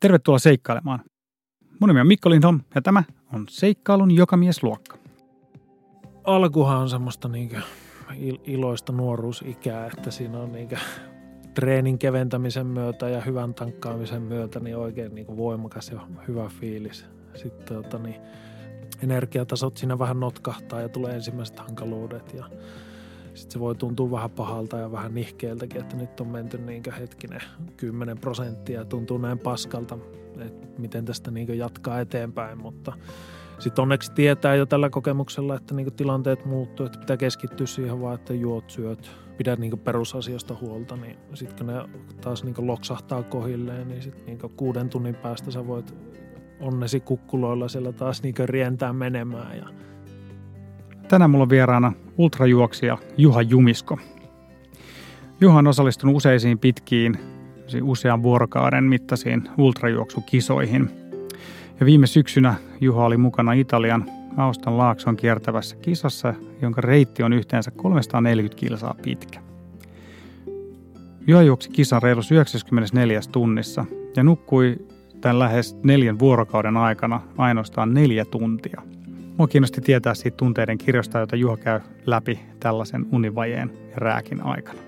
Tervetuloa seikkailemaan. Mun nimi on Mikko Lindholm ja tämä on Seikkailun jokamiesluokka. Alkuhan on semmoista niinkö iloista nuoruusikää, että siinä on niinkö treenin keventämisen myötä ja hyvän tankkaamisen myötä niin oikein niin voimakas ja hyvä fiilis. Sitten tota, niin, energiatasot siinä vähän notkahtaa ja tulee ensimmäiset hankaluudet ja sitten se voi tuntua vähän pahalta ja vähän nihkeeltäkin, että nyt on menty niin hetkinen 10 prosenttia tuntuu näin paskalta, että miten tästä niin jatkaa eteenpäin, mutta sitten onneksi tietää jo tällä kokemuksella, että niin tilanteet muuttuu, että pitää keskittyä siihen vaan, että juot, syöt, pidät niin perusasioista huolta, niin sitten kun ne taas niin loksahtaa kohilleen, niin sitten niin kuuden tunnin päästä sä voit onnesi kukkuloilla siellä taas niin rientää menemään ja Tänään mulla on vieraana ultrajuoksija Juha Jumisko. Juha on osallistunut useisiin pitkiin, usean vuorokauden mittaisiin ultrajuoksukisoihin. Ja viime syksynä Juha oli mukana Italian Austan Laakson kiertävässä kisassa, jonka reitti on yhteensä 340 kilsaa pitkä. Juha juoksi kisan reilu 94 tunnissa ja nukkui tämän lähes neljän vuorokauden aikana ainoastaan neljä tuntia – Mua kiinnosti tietää siitä tunteiden kirjosta, jota Juha käy läpi tällaisen univajeen ja rääkin aikana.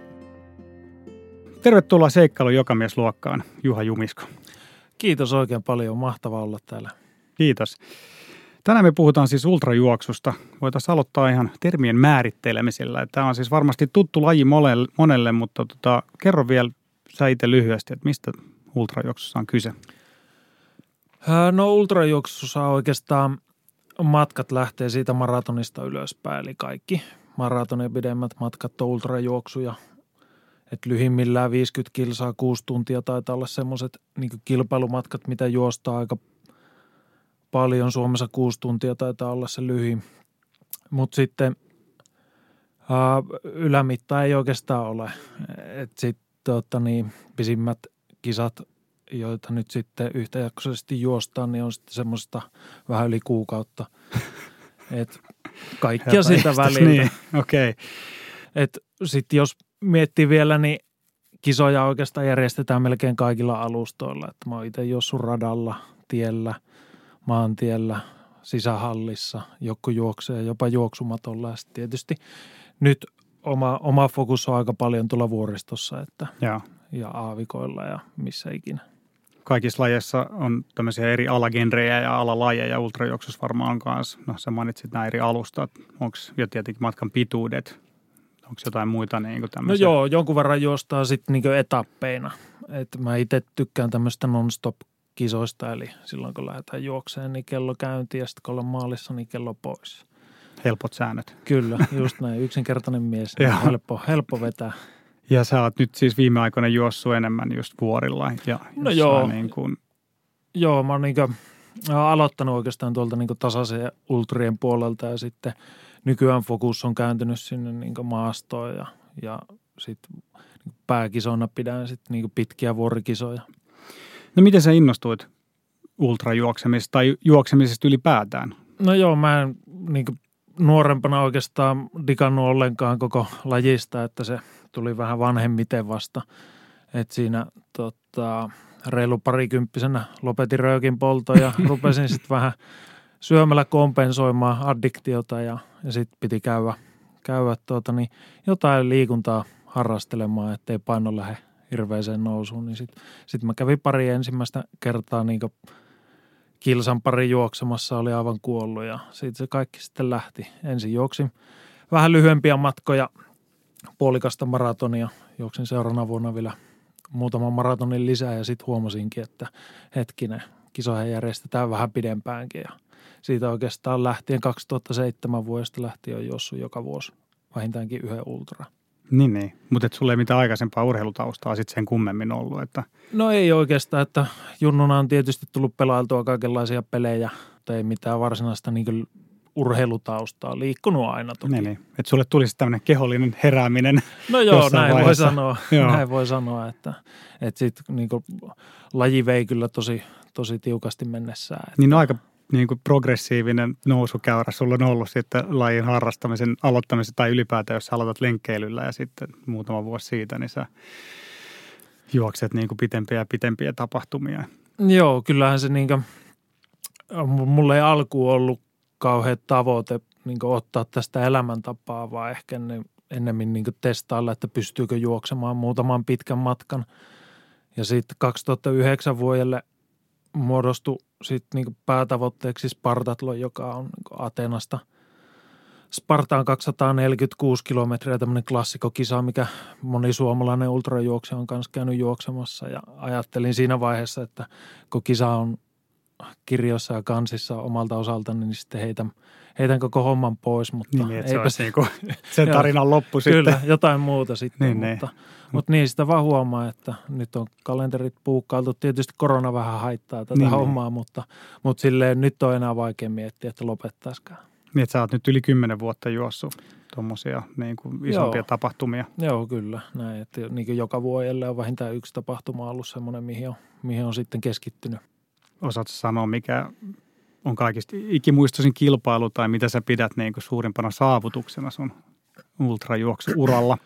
Tervetuloa seikkailu jokamiesluokkaan, Juha Jumisko. Kiitos oikein paljon, mahtava olla täällä. Kiitos. Tänään me puhutaan siis ultrajuoksusta. Voitaisiin aloittaa ihan termien määrittelemisellä. Tämä on siis varmasti tuttu laji monelle, mutta tota, kerro vielä sä itse lyhyesti, että mistä ultrajuoksussa on kyse? No ultrajuoksussa oikeastaan matkat lähtee siitä maratonista ylöspäin, eli kaikki maratonin pidemmät matkat ultrajuoksuja. Et lyhimmillään 50 kilsaa, 6 tuntia taitaa olla semmoiset niin kilpailumatkat, mitä juostaa aika paljon. Suomessa 6 tuntia taitaa olla se lyhin. Mutta sitten ää, ylämitta ei oikeastaan ole. Sitten tota niin, pisimmät kisat joita nyt sitten yhtäjaksoisesti juostaan, niin on sitten semmoista vähän yli kuukautta. Et kaikkia siltä väliltä. Niin, okei. Okay. Sitten jos miettii vielä, niin kisoja oikeastaan järjestetään melkein kaikilla alustoilla. Et mä oon itse juossut radalla, tiellä, maantiellä, sisähallissa, joku juoksee jopa juoksumatolla. Ja tietysti nyt oma, oma fokus on aika paljon tuolla vuoristossa että, ja. ja aavikoilla ja missä ikinä kaikissa lajeissa on tämmöisiä eri alagenrejä ja alalajeja. Ultrajuoksussa varmaan kanssa. No sä mainitsit nämä eri alustat. Onko jo tietenkin matkan pituudet? Onko jotain muita niin kuin No joo, jonkun verran juostaa sitten niin etappeina. Et mä itse tykkään tämmöistä non-stop kisoista, eli silloin kun lähdetään juokseen, niin kello käynti ja sitten kun ollaan maalissa, niin kello pois. Helpot säännöt. Kyllä, just näin. Yksinkertainen mies, niin helppo, helppo vetää. Ja sä oot nyt siis viime aikoina juossut enemmän just vuorilla. Ja no joo. Niin kuin... Joo, mä oon niin kuin, aloittanut oikeastaan tuolta niin tasaisen ultrien puolelta ja sitten nykyään fokus on kääntynyt sinne niin maastoon ja, ja sitten niin pääkisona pidän sitten niin pitkiä vuorikisoja. No miten sä innostuit ultrajuoksemisesta tai juoksemisesta ylipäätään? No joo, mä en niin nuorempana oikeastaan digannut ollenkaan koko lajista, että se tuli vähän vanhemmiten vasta. että siinä tota, reilu parikymppisenä lopetin röökin polto ja rupesin sitten vähän syömällä kompensoimaan addiktiota ja, ja sitten piti käydä, käydä tuota, niin jotain liikuntaa harrastelemaan, ettei paino lähde hirveäseen nousuun. Niin sitten sit mä kävin pari ensimmäistä kertaa niin kilsan pari juoksemassa, oli aivan kuollut ja siitä se kaikki sitten lähti. Ensin juoksin vähän lyhyempiä matkoja, puolikasta maratonia, juoksin seuraavana vuonna vielä muutaman maratonin lisää ja sitten huomasinkin, että hetkinen, kisoja järjestetään vähän pidempäänkin ja siitä oikeastaan lähtien 2007 vuodesta lähtien on jossut joka vuosi vähintäänkin yhden ultra. Niin, niin. mutta et sulle ei mitään aikaisempaa urheilutaustaa sitten sen kummemmin ollut. Että... No ei oikeastaan, että junnuna on tietysti tullut pelailtua kaikenlaisia pelejä, mutta ei mitään varsinaista niin urheilutaustaa, liikkunut aina toki. Niin, niin. että sulle tulisi tämmöinen kehollinen herääminen No joo, näin vaiheessa. voi sanoa, joo. näin voi sanoa, että, että sit niin laji vei kyllä tosi, tosi tiukasti mennessään. Että... Niin no aika niin kuin progressiivinen nousukäyrä sulla on ollut sitten lajin harrastamisen aloittamisen tai ylipäätään, jos aloitat lenkkeilyllä ja sitten muutama vuosi siitä, niin sä juokset niin kuin pitempiä ja pitempiä tapahtumia. Joo, kyllähän se niinkö, mulle ei alkuun ollut kauhean tavoite niin ottaa tästä elämäntapaa, vaan ehkä ne, ennemmin niin testailla, että pystyykö juoksemaan muutaman pitkän matkan. Ja sitten 2009 vuodelle muodostui sitten niin päätavoitteeksi Spartatlo, joka on niin Atenasta – Spartaan 246 kilometriä, tämmöinen klassikokisa, mikä moni suomalainen ultrajuoksija on kanssa käynyt juoksemassa. Ja ajattelin siinä vaiheessa, että kun kisa on kirjoissa ja kansissa omalta osaltani, niin sitten heitän, heitän koko homman pois. Mutta niin, että eipä se niinku sen tarinan loppu sitten. Kyllä, jotain muuta sitten. niin, mutta, niin. mutta niin sitä vaan huomaa, että nyt on kalenterit puukkailtu. Tietysti korona vähän haittaa tätä niin, hommaa, niin. mutta, mutta silleen nyt on enää vaikea miettiä, että lopettaisikaan. Niin, että sä oot nyt yli kymmenen vuotta juossut tuommoisia niin kuin isompia Joo. tapahtumia. Joo, kyllä. Näin, että niin kuin joka vuodelle on vähintään yksi tapahtuma ollut semmoinen, mihin on, mihin on sitten keskittynyt. Osaatko sanoa, mikä on kaikista ikimuistoisin kilpailu tai mitä sä pidät niin kuin suurimpana saavutuksena sun ultrajuoksuuralla?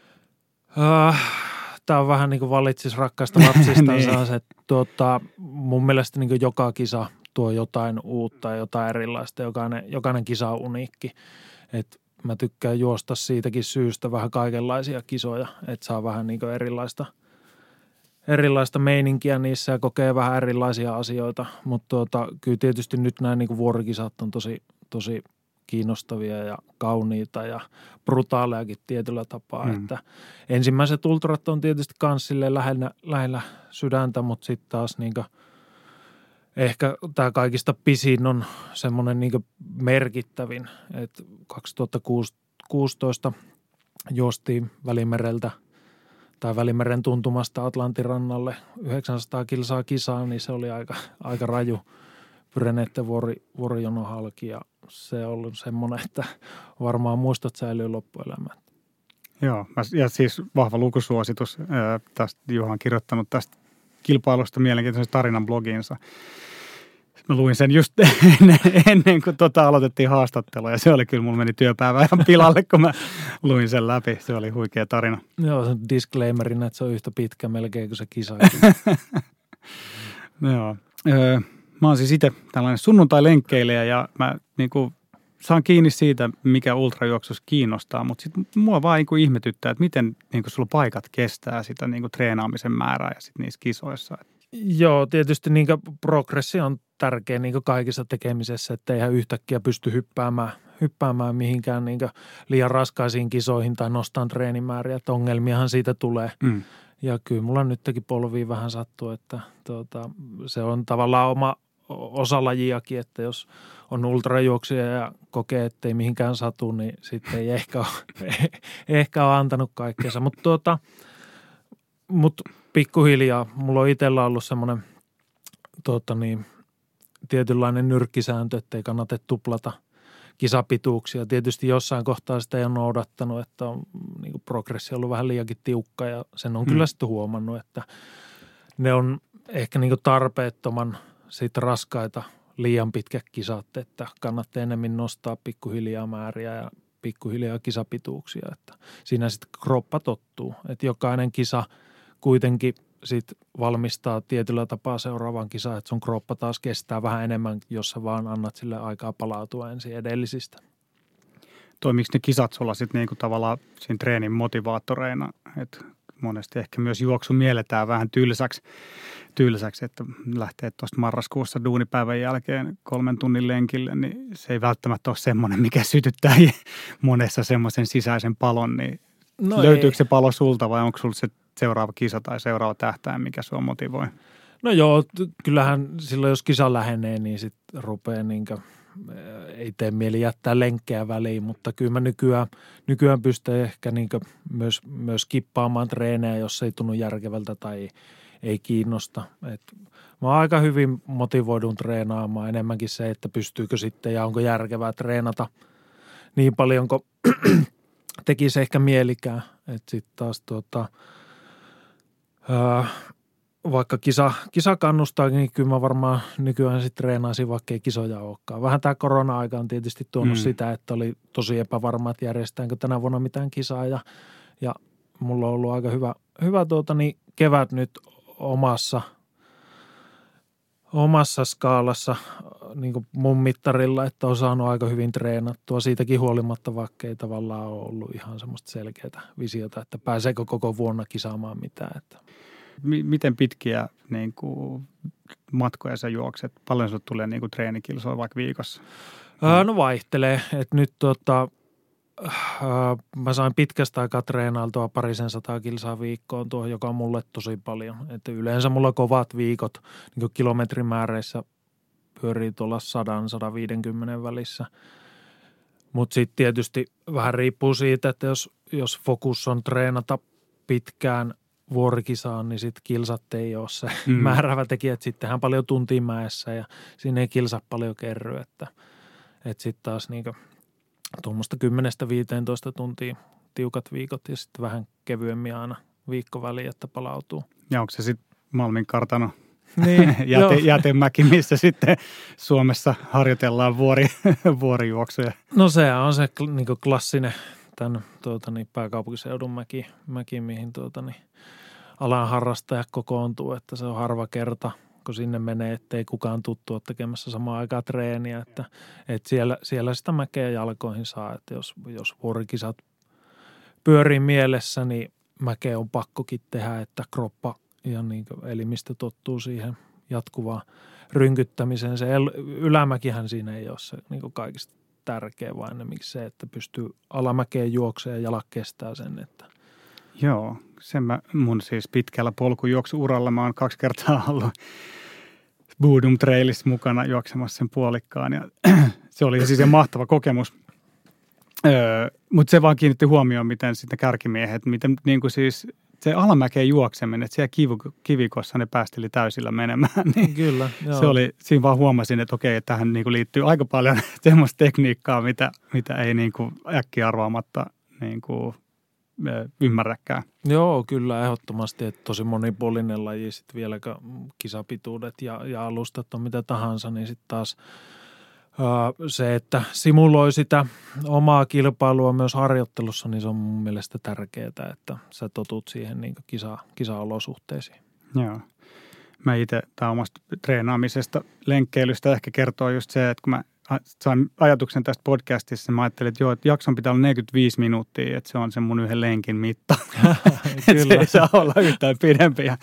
Äh, Tämä on vähän niin kuin valitsis rakkaista lapsista. niin. se, että tuota, mun mielestä niin kuin joka kisa tuo jotain uutta ja jotain erilaista. Jokainen, jokainen kisa on uniikki. Et mä tykkään juosta siitäkin syystä vähän kaikenlaisia kisoja, että saa vähän niin erilaista, erilaista meininkiä niissä ja kokee vähän erilaisia asioita. Mutta tuota, kyllä tietysti nyt nämä niin vuorikisat on tosi, tosi kiinnostavia ja kauniita ja brutaaleakin tietyllä tapaa. Mm. Että ensimmäiset ultrat on tietysti kans lähellä, lähellä sydäntä, mutta sitten taas niin – ehkä tämä kaikista pisin on semmoinen niin merkittävin, että 2016 juostiin Välimereltä tai Välimeren tuntumasta Atlantin rannalle 900 kilsaa kisaa, niin se oli aika, aika raju Pyreneiden vuori, vuorijono halki ja se on ollut semmoinen, että varmaan muistot säilyy loppuelämään. Joo, ja siis vahva lukusuositus. Tästä Juha on kirjoittanut tästä kilpailusta mielenkiintoisen tarinan blogiinsa. Mä luin sen just ennen, ennen kuin tota aloitettiin haastattelua ja se oli kyllä, mulla meni työpäivä ihan pilalle, kun mä luin sen läpi. Se oli huikea tarina. Joo, se disclaimerin, että se on yhtä pitkä melkein kuin se kisa. Joo. Öö, mä oon siis itse tällainen sunnuntai-lenkkeilijä ja mä niin kuin, saan kiinni siitä, mikä ultrajuoksus kiinnostaa, mutta sitten mua vaan niin kuin ihmetyttää, että miten niin kuin sulla paikat kestää sitä niin kuin treenaamisen määrää ja sitten niissä kisoissa. Joo, tietysti niin progressio on tärkeä niin kaikissa tekemisessä, että eihän yhtäkkiä pysty hyppäämään, hyppäämään mihinkään niin liian raskaisiin kisoihin tai nostamaan treenimääriä, että ongelmiahan siitä tulee. Mm. Ja kyllä mulla nytkin polviin vähän sattuu, että tuota, se on tavallaan oma osa lajiakin, että jos on ultrajuoksuja ja kokee, että ei mihinkään satu, niin sitten ei ehkä ole, ehkä ole antanut kaikkeensa. Mutta tuota, mut pikkuhiljaa, mulla on itsellä ollut semmoinen tuota niin, tietynlainen nyrkkisääntö, että ei kannata tuplata kisapituuksia. Tietysti jossain kohtaa sitä ei ole noudattanut, että on niin progressio ollut vähän liiankin tiukka ja sen on mm. kyllä sitten huomannut, että ne on ehkä niin tarpeettoman siitä raskaita liian pitkät kisat, että kannattaa enemmän nostaa pikkuhiljaa määriä ja pikkuhiljaa kisapituuksia, että siinä sitten kroppa tottuu, että jokainen kisa kuitenkin – sit valmistaa tietyllä tapaa seuraavan kisaan, että sun kroppa taas kestää vähän enemmän, jos sä vaan annat sille aikaa palautua ensin edellisistä. Toimiiko ne kisat sulla sitten niinku tavallaan siinä treenin motivaattoreina, että monesti ehkä myös juoksu mielletään vähän tylsäksi, tylsäksi että lähtee tuosta marraskuussa duunipäivän jälkeen kolmen tunnin lenkille, niin se ei välttämättä ole semmoinen, mikä sytyttää monessa semmoisen sisäisen palon, niin no löytyykö ei. se palo sulta vai onko sulla se seuraava kisa tai seuraava tähtäin, mikä sua motivoi? No joo, kyllähän silloin jos kisa lähenee, niin sitten rupeaa niinkö, ei tee mieli jättää lenkkejä väliin, mutta kyllä mä nykyään, nykyään pystyn ehkä niinkö myös, myös kippaamaan treenejä, jos ei tunnu järkevältä tai ei kiinnosta. Et mä aika hyvin motivoidun treenaamaan enemmänkin se, että pystyykö sitten ja onko järkevää treenata niin paljon kuin tekisi ehkä mielikään. Että sitten taas tuota, vaikka kisa, kisa kannustaa, niin kyllä mä varmaan nykyään sitten treenaisin, vaikka ei kisoja olekaan. Vähän tämä korona-aika on tietysti tuonut mm. sitä, että oli tosi epävarma, että järjestetäänkö tänä vuonna mitään kisaa ja, ja mulla on ollut aika hyvä, hyvä tuota, niin kevät nyt omassa, omassa skaalassa niin kuin mun mittarilla, että on saanut aika hyvin treenattua. Siitäkin huolimatta, vaikka ei tavallaan ole ollut ihan semmoista selkeää visiota, että pääseekö koko vuonna kisaamaan mitään. Että. M- miten pitkiä niin kuin, matkoja sä juokset? Paljon sinulle tulee niin kuin, treenikilsoa vaikka viikossa? Ää, no vaihtelee. Et nyt tota, mä sain pitkästä aikaa treenailtua parisen sataa kilsaa viikkoon tuo, joka on mulle tosi paljon. Et yleensä mulla kovat viikot niin kilometrimääreissä pyörii tuolla 100-150 välissä. Mutta sitten tietysti vähän riippuu siitä, että jos, jos fokus on treenata pitkään vuorikisaan, niin sitten kilsat ei ole se mm. määrävä tekijä. Sittenhän paljon tuntiin mäessä ja siinä ei kilsa paljon kerry, että, että sitten taas niinku tuommoista 10-15 tuntia tiukat viikot ja sitten vähän kevyemmin aina viikko väliin, että palautuu. Ja onko se sitten Malmin kartano niin, Jäte, jätemäki, missä sitten Suomessa harjoitellaan vuori, vuorijuoksuja. No se on se niin klassinen tämän tuota, niin, pääkaupunkiseudun mäki, mäki mihin tuota, niin, alan harrastaja kokoontuu, että se on harva kerta, kun sinne menee, ettei kukaan tuttu ole tekemässä samaan aikaan treeniä, että, että siellä, siellä sitä mäkeä jalkoihin saa, että jos, jos vuorikisat pyörii mielessä, niin mäkeä on pakkokin tehdä, että kroppa ja niin elimistö tottuu siihen jatkuvaan rynkyttämiseen. Se ylämäkihän siinä ei ole se niin kaikista tärkeä, vaan enemmänkin se, että pystyy alamäkeen juoksemaan ja jalat kestää sen. Että. Joo, sen mä mun siis pitkällä polkujuoksuuralla mä oon kaksi kertaa ollut Boodum Trailissa mukana juoksemassa sen puolikkaan ja se oli siis mahtava kokemus. Öö, Mutta se vaan kiinnitti huomioon, miten sitten kärkimiehet, miten niin kuin siis se alamäkeen juokseminen, että siellä kiv, kivikossa ne päästeli täysillä menemään. Niin Kyllä, joo. Se oli, siinä vaan huomasin, että okei, että tähän niin kuin liittyy aika paljon semmoista tekniikkaa, mitä, mitä ei niin kuin äkkiarvaamatta niin kuin ymmärräkään. Joo, kyllä ehdottomasti, että tosi monipuolinen laji sitten vielä kisapituudet ja, ja alustat on mitä tahansa, niin sitten taas – se, että simuloi sitä omaa kilpailua myös harjoittelussa, niin se on mun mielestä tärkeää, että sä totut siihen niin kisa, kisaolosuhteisiin. Joo. Mä itse, tämä omasta treenaamisesta, lenkkeilystä ehkä kertoo just se, että kun mä sain ajatuksen tästä podcastissa, mä ajattelin, että joo, että jakson pitää olla 45 minuuttia, että se on se mun yhden lenkin mitta. se ei saa olla yhtään pidempi. Ja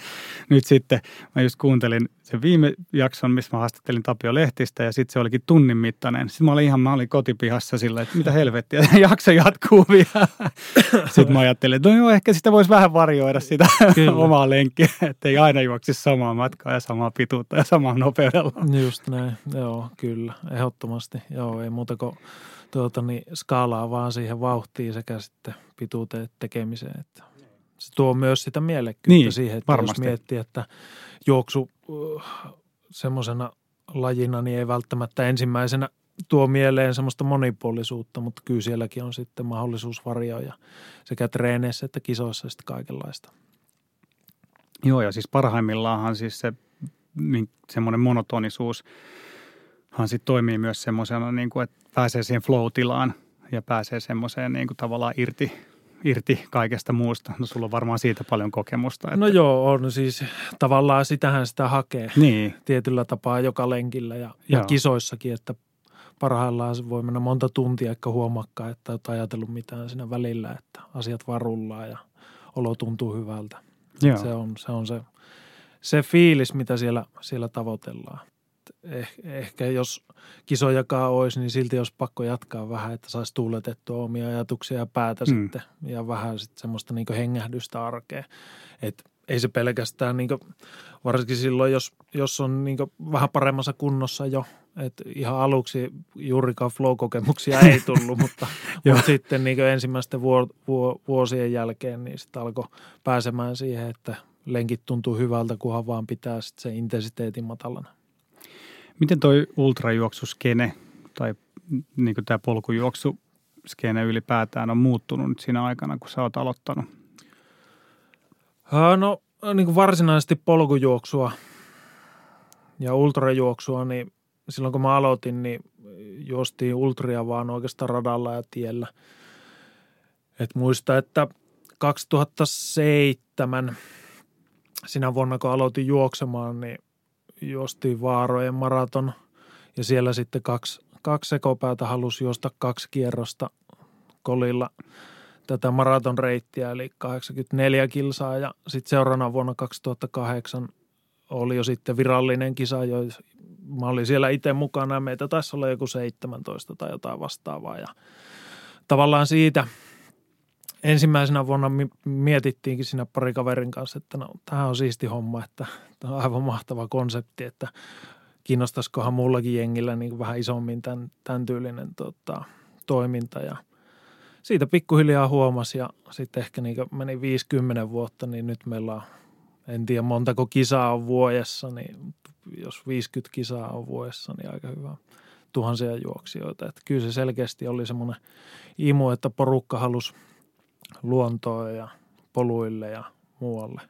nyt sitten mä just kuuntelin sen viime jakson, missä mä haastattelin Tapio Lehtistä ja sitten se olikin tunnin mittainen. Sitten mä olin ihan, mä olin kotipihassa sillä, että mitä helvettiä, jakso jatkuu vielä. Sitten mä ajattelin, että no joo, ehkä sitä voisi vähän varjoida sitä kyllä. omaa lenkkiä, että ei aina juoksisi samaa matkaa ja samaa pituutta ja samaa nopeudella. Just näin, joo, kyllä, ehdottomasti. Joo, ei muuta kuin tuota, niin, skaalaa vaan siihen vauhtiin sekä sitten pituuteen tekemiseen, että se tuo myös sitä mielekkyyttä niin, siihen, että varmasti. jos miettii, että juoksu semmoisena lajina niin ei välttämättä ensimmäisenä tuo mieleen semmoista monipuolisuutta, mutta kyllä sielläkin on sitten mahdollisuus varjoja sekä treeneissä että kisoissa sitten kaikenlaista. Joo, ja siis parhaimmillaanhan siis se niin, semmoinen monotonisuus sitten toimii myös semmoisena, niin kuin, että pääsee siihen flow-tilaan ja pääsee semmoiseen niin kuin tavallaan irti irti kaikesta muusta. No sulla on varmaan siitä paljon kokemusta. Että... No joo, on siis tavallaan sitähän sitä hakee niin. tietyllä tapaa joka lenkillä ja, ja kisoissakin, että parhaillaan se voi mennä monta tuntia, eikä huomakkaa, että olet ajatellut mitään siinä välillä, että asiat varullaa ja olo tuntuu hyvältä. Joo. Se on, se on se, se fiilis, mitä siellä, siellä tavoitellaan eh, ehkä jos kisojakaan olisi, niin silti olisi pakko jatkaa vähän, että saisi tuuletettua omia ajatuksia ja päätä mm. sitten ja vähän sitten semmoista niin hengähdystä arkeen. Et ei se pelkästään, niin kuin, varsinkin silloin, jos, jos on niin vähän paremmassa kunnossa jo, että ihan aluksi juurikaan flow-kokemuksia ei tullut, mutta, mutta sitten niin ensimmäisten vuor, vuosien jälkeen niin sitten alkoi pääsemään siihen, että lenkit tuntuu hyvältä, kunhan vaan pitää sitten se intensiteetin matalana. Miten toi ultrajuoksuskene tai niin tämä polkujuoksuskene ylipäätään on muuttunut nyt siinä aikana, kun sä oot aloittanut? No niin kuin varsinaisesti polkujuoksua ja ultrajuoksua, niin silloin kun mä aloitin, niin juostiin ultria vaan oikeastaan radalla ja tiellä. Et muista, että 2007 sinä vuonna kun aloitin juoksemaan, niin juostiin Vaarojen maraton. Ja siellä sitten kaksi, kaksi sekopäätä halusi juosta kaksi kierrosta kolilla tätä maratonreittiä, eli 84 kilsaa. Ja sitten seuraavana vuonna 2008 oli jo sitten virallinen kisa, jo, mä olin siellä itse mukana ja meitä taisi olla joku 17 tai jotain vastaavaa. Ja tavallaan siitä ensimmäisenä vuonna mietittiinkin siinä pari kaverin kanssa, että no tämä on siisti homma, että tämä on aivan mahtava konsepti, että kiinnostaisikohan muullakin jengillä niin vähän isommin tämän, tämän tyylinen tota, toiminta ja siitä pikkuhiljaa huomasi ja sitten ehkä niin meni 50 vuotta, niin nyt meillä on, en tiedä montako kisaa on vuodessa, niin jos 50 kisaa on vuodessa, niin aika hyvä tuhansia juoksijoita. Että kyllä se selkeästi oli semmoinen imu, että porukka halusi luontoon ja poluille ja muualle.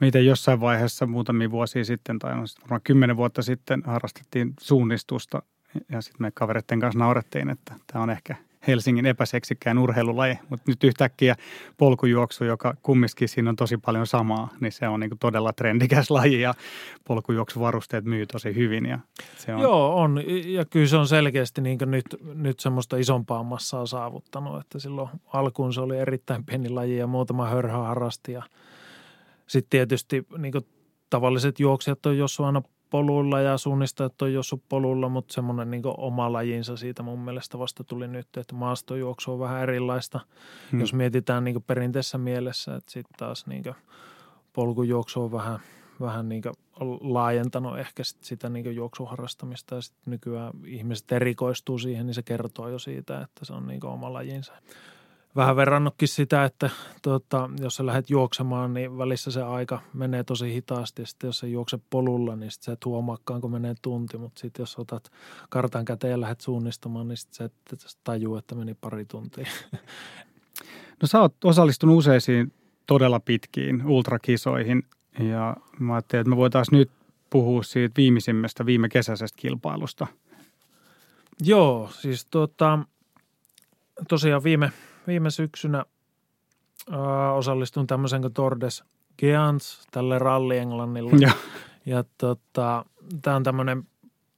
Miten jossain vaiheessa muutamia vuosia sitten, tai on varmaan kymmenen vuotta sitten, harrastettiin suunnistusta ja sitten me kavereiden kanssa naurettiin, että tämä on ehkä Helsingin epäseksikkään urheilulaji, mutta nyt yhtäkkiä polkujuoksu, joka kumminkin siinä on tosi paljon samaa, niin se on niin todella trendikäs laji ja polkujuoksuvarusteet myy tosi hyvin. Ja se on... Joo, on ja kyllä se on selkeästi niin nyt, nyt semmoista isompaa massaa saavuttanut, että silloin alkuun se oli erittäin pieni laji ja muutama hörhä harrasti ja sitten tietysti niin tavalliset juoksijat on jossain aina polulla ja suunnistajat on jossut polulla, mutta semmoinen niin oma lajinsa siitä mun mielestä vasta tuli nyt, että maastojuoksu on vähän erilaista, hmm. jos mietitään niin perinteisessä mielessä, että sitten taas niin polkujuoksu on vähän, vähän niin laajentanut ehkä sit sitä niin juoksuharrastamista ja sitten nykyään ihmiset erikoistuu siihen, niin se kertoo jo siitä, että se on niin oma lajinsa vähän verrannutkin sitä, että tuota, jos sä lähdet juoksemaan, niin välissä se aika menee tosi hitaasti. Sitten jos sä juokset polulla, niin sitten sä et huomaakaan, kun menee tunti. Mutta sitten jos otat kartan käteen ja lähdet suunnistamaan, niin sitten sä et tajuu, että meni pari tuntia. No sä oot osallistunut useisiin todella pitkiin ultrakisoihin ja mä ajattelin, että me voitaisiin nyt puhua siitä viimeisimmästä viime kesäisestä kilpailusta. Joo, siis tuota, tosiaan viime – viime syksynä äh, osallistun tämmöisen kuin Tordes Geans tälle ralli Englannilla. Ja, ja tota, tämä on tämmöinen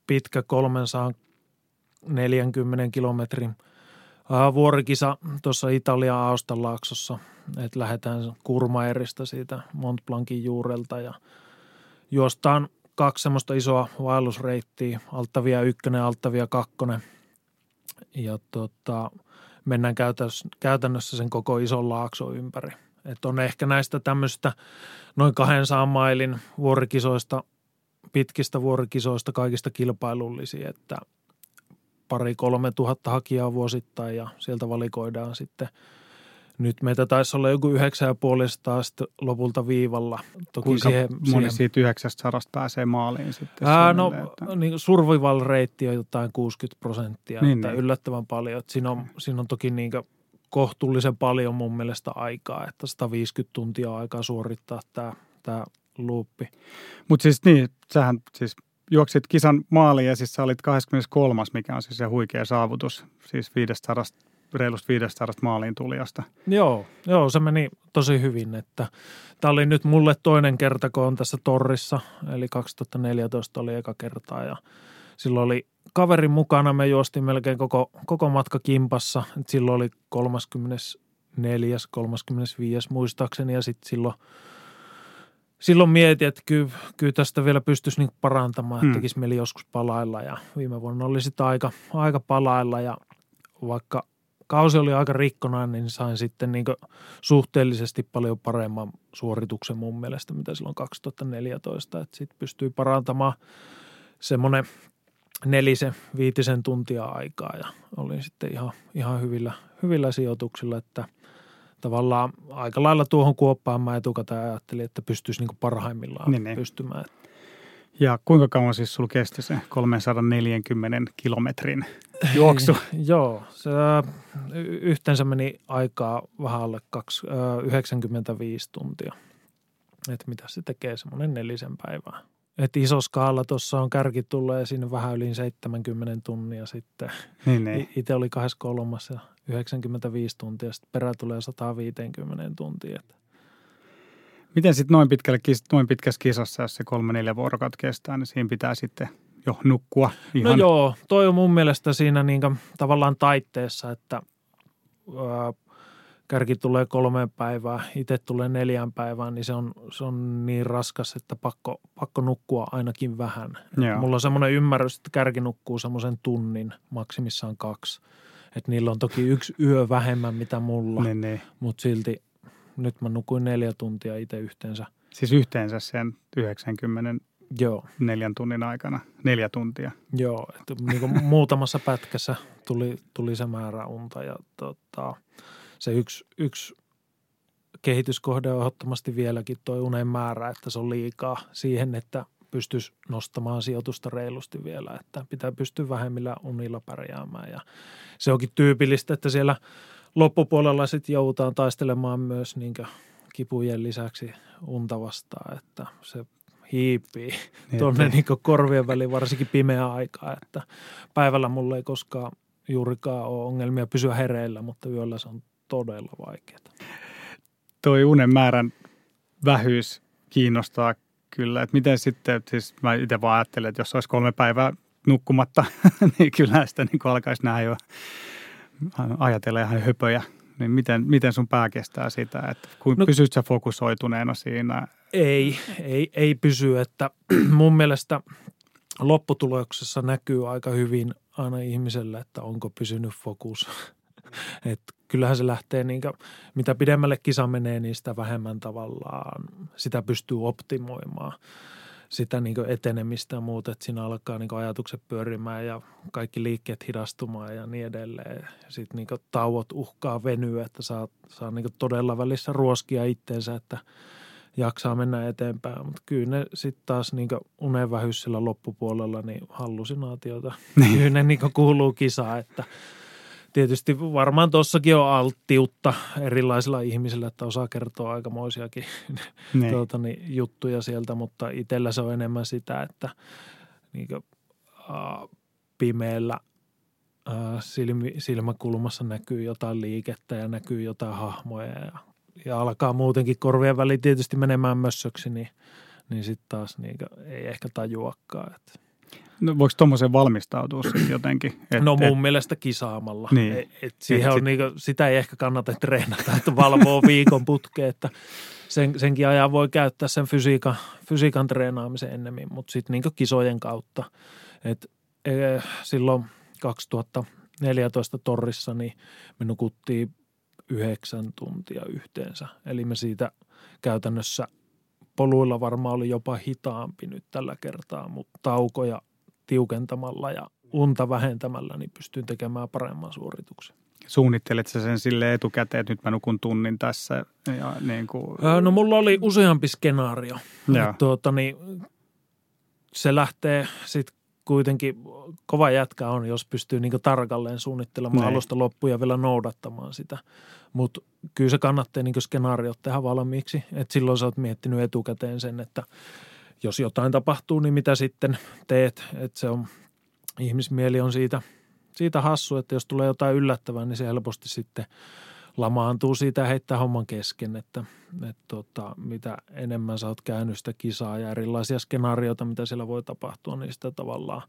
pitkä 340 kilometrin äh, vuorikisa tuossa Italian Austallaaksossa. Että lähdetään Kurmaerista siitä Mont Blancin juurelta ja juostaan kaksi semmoista isoa vaellusreittiä, Altavia 1, Altavia 2. Ja tota, mennään käytännössä sen koko ison laakso ympäri. Että on ehkä näistä tämmöistä noin 200 mailin vuorikisoista, pitkistä vuorikisoista kaikista kilpailullisia, että pari kolme tuhatta hakijaa vuosittain ja sieltä valikoidaan sitten – nyt meitä taisi olla joku yhdeksän ja puolesta sitten lopulta viivalla. Toki Kuinka siihen, moni siihen... siitä 900 pääsee maaliin sitten? Ää, no että... niin survival-reitti on jotain 60 prosenttia, niin, että niin. yllättävän paljon. Että siinä, on, siinä on toki niin kohtuullisen paljon mun mielestä aikaa, että 150 tuntia aikaa suorittaa tämä, tämä luuppi. Mutta siis niin, sähän siis juoksit kisan maaliin ja siis sä olit 23, mikä on siis se huikea saavutus, siis 500 reilusta 500 maaliin tulijasta. Joo, joo, se meni tosi hyvin. Että tämä oli nyt mulle toinen kerta, kun on tässä torrissa, eli 2014 oli eka kertaa ja silloin oli kaverin mukana, me juostiin melkein koko, koko matka kimpassa. Silloin oli 34. 35. muistaakseni ja sitten silloin silloin mietin, että kyllä, kyllä tästä vielä pystyisi niin parantamaan, että hmm. tekisi mieli joskus palailla ja viime vuonna oli sitten aika, aika palailla ja vaikka kausi oli aika rikkonainen, niin sain sitten niin suhteellisesti paljon paremman suorituksen mun mielestä, mitä silloin 2014. Että sitten pystyy parantamaan semmoinen nelisen, viitisen tuntia aikaa ja olin sitten ihan, ihan hyvillä, hyvillä sijoituksilla, että tavallaan aika lailla tuohon kuoppaan mä etukäteen ajattelin, että pystyisi niin parhaimmillaan niin, niin. pystymään. Ja kuinka kauan siis sulla kesti se 340 kilometrin juoksu? Joo, se yhteensä meni aikaa vähän alle 2, 95 tuntia. Että mitä se tekee, semmoinen nelisen päivää. Että iso skaala tuossa on kärki tulee siinä vähän yli 70 tunnia sitten. Niin, niin. Itse oli 23 ja 95 tuntia, sitten perä tulee 150 tuntia. Miten sitten noin, pitkälle, noin pitkässä kisassa, jos se kolme neljä vuorokautta kestää, niin siinä pitää sitten jo nukkua ihan. No joo, toi on mun mielestä siinä niin tavallaan taitteessa, että ää, kärki tulee kolmeen päivään, itse tulee neljään päivään, niin se on, se on niin raskas, että pakko, pakko nukkua ainakin vähän. Joo. Mulla on semmoinen ymmärrys, että kärki nukkuu semmoisen tunnin, maksimissaan kaksi. Että niillä on toki yksi yö vähemmän mitä mulla, ne, ne. mutta silti nyt mä nukuin neljä tuntia itse yhteensä. Siis yhteensä sen 90 Joo. neljän tunnin aikana, neljä tuntia. Joo, että niin kuin muutamassa pätkässä tuli, tuli se määrä unta ja tota, se yksi, yksi kehityskohde on ehdottomasti vieläkin tuo unen määrä, että se on liikaa siihen, että pystyisi nostamaan sijoitusta reilusti vielä, että pitää pystyä vähemmillä unilla pärjäämään ja se onkin tyypillistä, että siellä loppupuolella sitten joudutaan taistelemaan myös niin kipujen lisäksi unta vastaan, että se hiipii niin, tuonne niin korvien väliin, varsinkin pimeä aikaa, että päivällä mulla ei koskaan juurikaan ole ongelmia pysyä hereillä, mutta yöllä se on todella vaikeaa. Toi unen määrän vähyys kiinnostaa kyllä, että miten sitten, siis mä itse vaan ajattelen, että jos olisi kolme päivää nukkumatta, niin kyllä sitä niin alkaisi nähdä jo ajatella ihan höpöjä niin miten, miten sun pää kestää sitä, että kun no, pysyt sä fokusoituneena siinä? Ei, ei, ei pysy, että mun mielestä lopputuloksessa näkyy aika hyvin aina ihmiselle, että onko pysynyt fokus. Et kyllähän se lähtee, niin kuin, mitä pidemmälle kisa menee, niin sitä vähemmän tavallaan sitä pystyy optimoimaan sitä niin etenemistä ja muuta, että siinä alkaa niin ajatukset pyörimään ja kaikki liikkeet hidastumaan ja niin edelleen. Sitten niin tauot uhkaa venyä, että saa, saa niin todella välissä ruoskia itteensä, että jaksaa mennä eteenpäin. Mutta kyllä ne sitten taas niin unenvähyys sillä loppupuolella, niin hallusinaatiota. Niin. Kyllä ne niin kuuluu kisaan, että – tietysti varmaan tuossakin on alttiutta erilaisilla ihmisillä, että osaa kertoa aikamoisiakin niin. tuota, niin, juttuja sieltä, mutta itsellä se on enemmän sitä, että niin kuin, äh, pimeällä äh, silmi, silmäkulmassa näkyy jotain liikettä ja näkyy jotain hahmoja ja, ja alkaa muutenkin korvien väliin tietysti menemään mössöksi, niin, niin sitten taas niin kuin, ei ehkä tajuakaan, että – No, voiko tuommoiseen valmistautua sitten jotenkin? Et, no mun et, mielestä kisaamalla. Niin. Et, et siihen et on sit... niinku, sitä ei ehkä kannata treenata, että valvoo viikon putkeen, että sen, senkin ajan voi käyttää sen fysiikan, fysiikan treenaamisen ennemmin, mutta sitten niinku kisojen kautta. Et, e, silloin 2014 torrissa niin me nukuttiin yhdeksän tuntia yhteensä. Eli me siitä käytännössä poluilla varmaan oli jopa hitaampi nyt tällä kertaa, mutta taukoja tiukentamalla ja unta vähentämällä, niin pystyn tekemään paremman suorituksen. Suunnittelet sä sen sille etukäteen, että nyt mä nukun tunnin tässä? Ja niin kuin... No mulla oli useampi skenaario. Tuota, niin, se lähtee sitten kuitenkin, kova jätkä on, jos pystyy niin tarkalleen suunnittelemaan Näin. alusta loppuun ja vielä noudattamaan sitä. Mutta kyllä se kannattaa niin skenaariot tehdä valmiiksi. Et silloin sä oot miettinyt etukäteen sen, että – jos jotain tapahtuu, niin mitä sitten teet. Että se on, ihmismieli on siitä, siitä hassu, että jos tulee jotain yllättävää, niin se helposti sitten lamaantuu siitä ja heittää homman kesken, että, että tota, mitä enemmän sä oot käynyt sitä kisaa ja erilaisia skenaarioita, mitä siellä voi tapahtua, niin sitä tavallaan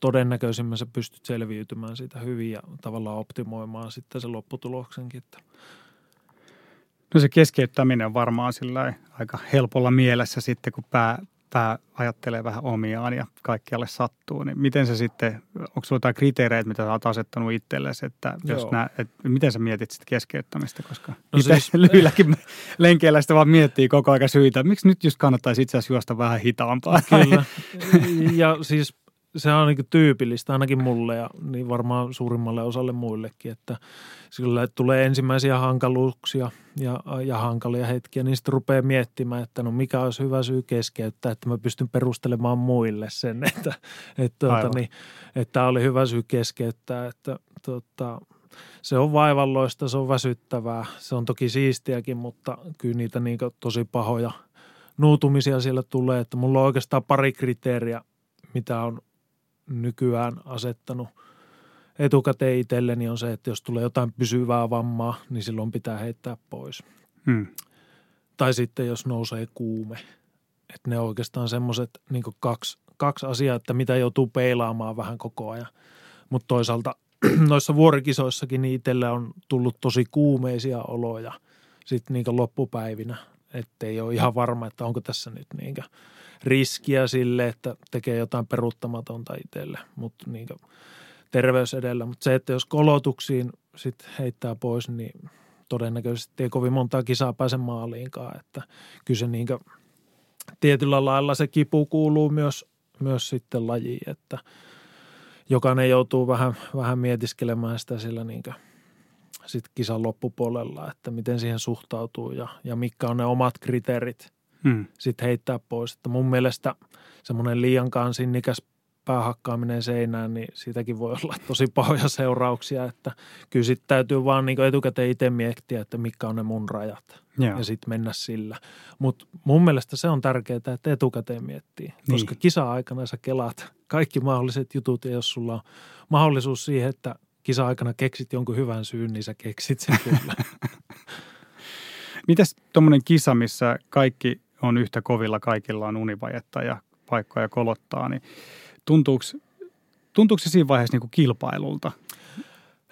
todennäköisimmin sä pystyt selviytymään siitä hyvin ja tavallaan optimoimaan sitten se lopputuloksenkin. No se keskeyttäminen on varmaan sillä aika helpolla mielessä sitten, kun pää, pää ajattelee vähän omiaan ja kaikkialle sattuu, niin miten se sitten, onko sinulla jotain kriteereitä, mitä olet asettanut itsellesi, että jos nää, et, miten sä mietit sitten keskeyttämistä, koska no itse siis... lyhyilläkin lenkeillä sitä vaan miettii koko aika syitä, miksi nyt just kannattaisi itse asiassa juosta vähän hitaampaa. Kyllä, ja siis se on niin tyypillistä ainakin mulle ja niin varmaan suurimmalle osalle muillekin, että sillä tulee ensimmäisiä hankaluuksia ja, ja hankalia hetkiä, niin sitten rupeaa miettimään, että no mikä olisi hyvä syy keskeyttää, että mä pystyn perustelemaan muille sen, että, että, tuota, niin, että oli hyvä syy keskeyttää, että tuota, se on vaivalloista, se on väsyttävää, se on toki siistiäkin, mutta kyllä niitä niin tosi pahoja nuutumisia siellä tulee, että mulla on oikeastaan pari kriteeriä, mitä on nykyään asettanut etukäteen itselleni on se, että jos tulee jotain pysyvää vammaa, niin silloin pitää heittää pois. Hmm. tai sitten jos nousee kuume. Että ne oikeastaan semmoiset niin kaksi, kaksi asiaa, että mitä joutuu peilaamaan vähän koko ajan. Mutta toisaalta noissa vuorikisoissakin niin itselle on tullut tosi kuumeisia oloja sitten niin loppupäivinä. Että ei ole ihan varma, että onko tässä nyt niin riskiä sille, että tekee jotain peruuttamatonta itselle, mutta niin terveys edellä. Mutta se, että jos kolotuksiin sit heittää pois, niin todennäköisesti ei kovin montaa kisaa pääse maaliinkaan. Että kyllä se niin tietyllä lailla se kipu kuuluu myös, myös sitten lajiin, että jokainen joutuu vähän, vähän mietiskelemään sitä sillä niin sit kisan loppupuolella, että miten siihen suhtautuu ja, ja mitkä on ne omat kriteerit hmm. sitten heittää pois. Että mun mielestä semmoinen liiankaan sinnikäs päähakkaaminen seinään, niin siitäkin voi olla tosi pahoja seurauksia, että kyllä sitten täytyy vaan niin etukäteen itse miettiä, että mitkä on ne mun rajat Joo. ja sitten mennä sillä. Mutta mun mielestä se on tärkeää, että etukäteen miettii, niin. koska kisa-aikana sä kelaat kaikki mahdolliset jutut ja jos sulla on mahdollisuus siihen, että kisa-aikana keksit jonkun hyvän syyn, niin sä keksit sen kyllä. Mitäs tuommoinen kisa, missä kaikki on yhtä kovilla, kaikilla on univajetta ja paikkoja kolottaa, niin tuntuuko, tuntuuko se siinä vaiheessa niin kuin kilpailulta?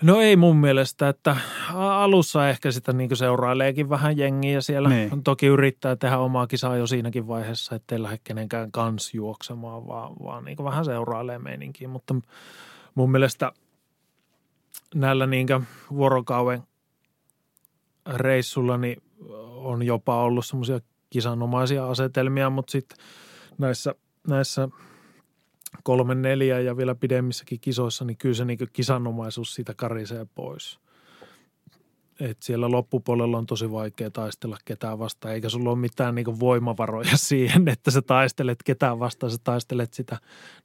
No ei mun mielestä, että alussa ehkä sitä niin seuraileekin vähän jengiä siellä. Niin. Toki yrittää tehdä omaa kisaa jo siinäkin vaiheessa, ettei lähde kenenkään kans juoksemaan, vaan, vaan niin vähän seurailee meininkiä. Mutta mun mielestä näillä niin vuorokauden reissulla niin on jopa ollut semmoisia kisanomaisia asetelmia, mutta sitten näissä, näissä – kolme, neljä ja vielä pidemmissäkin kisoissa, niin kyllä se niin kisanomaisuus siitä karisee pois. Et siellä loppupuolella on tosi vaikea taistella ketään vastaan, eikä sulla ole mitään niin voimavaroja siihen, että sä taistelet ketään vastaan, sä taistelet sitä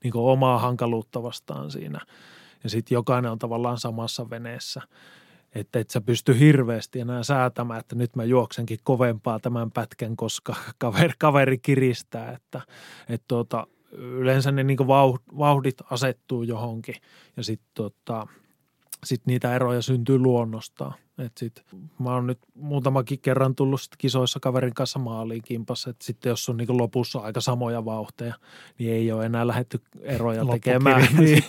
niin omaa hankaluutta vastaan siinä. Ja sitten jokainen on tavallaan samassa veneessä. Että et sä pysty hirveästi enää säätämään, että nyt mä juoksenkin kovempaa tämän pätkän, koska kaveri, kaveri kiristää. Että et tuota, yleensä ne niin vauhdit asettuu johonkin ja sitten tota, sit niitä eroja syntyy luonnostaan. Et sit, mä oon nyt muutamakin kerran tullut sit kisoissa kaverin kanssa maaliin kimpassa, että sitten jos on niin lopussa aika samoja vauhteja, niin ei ole enää lähetty eroja tekemään. Niin,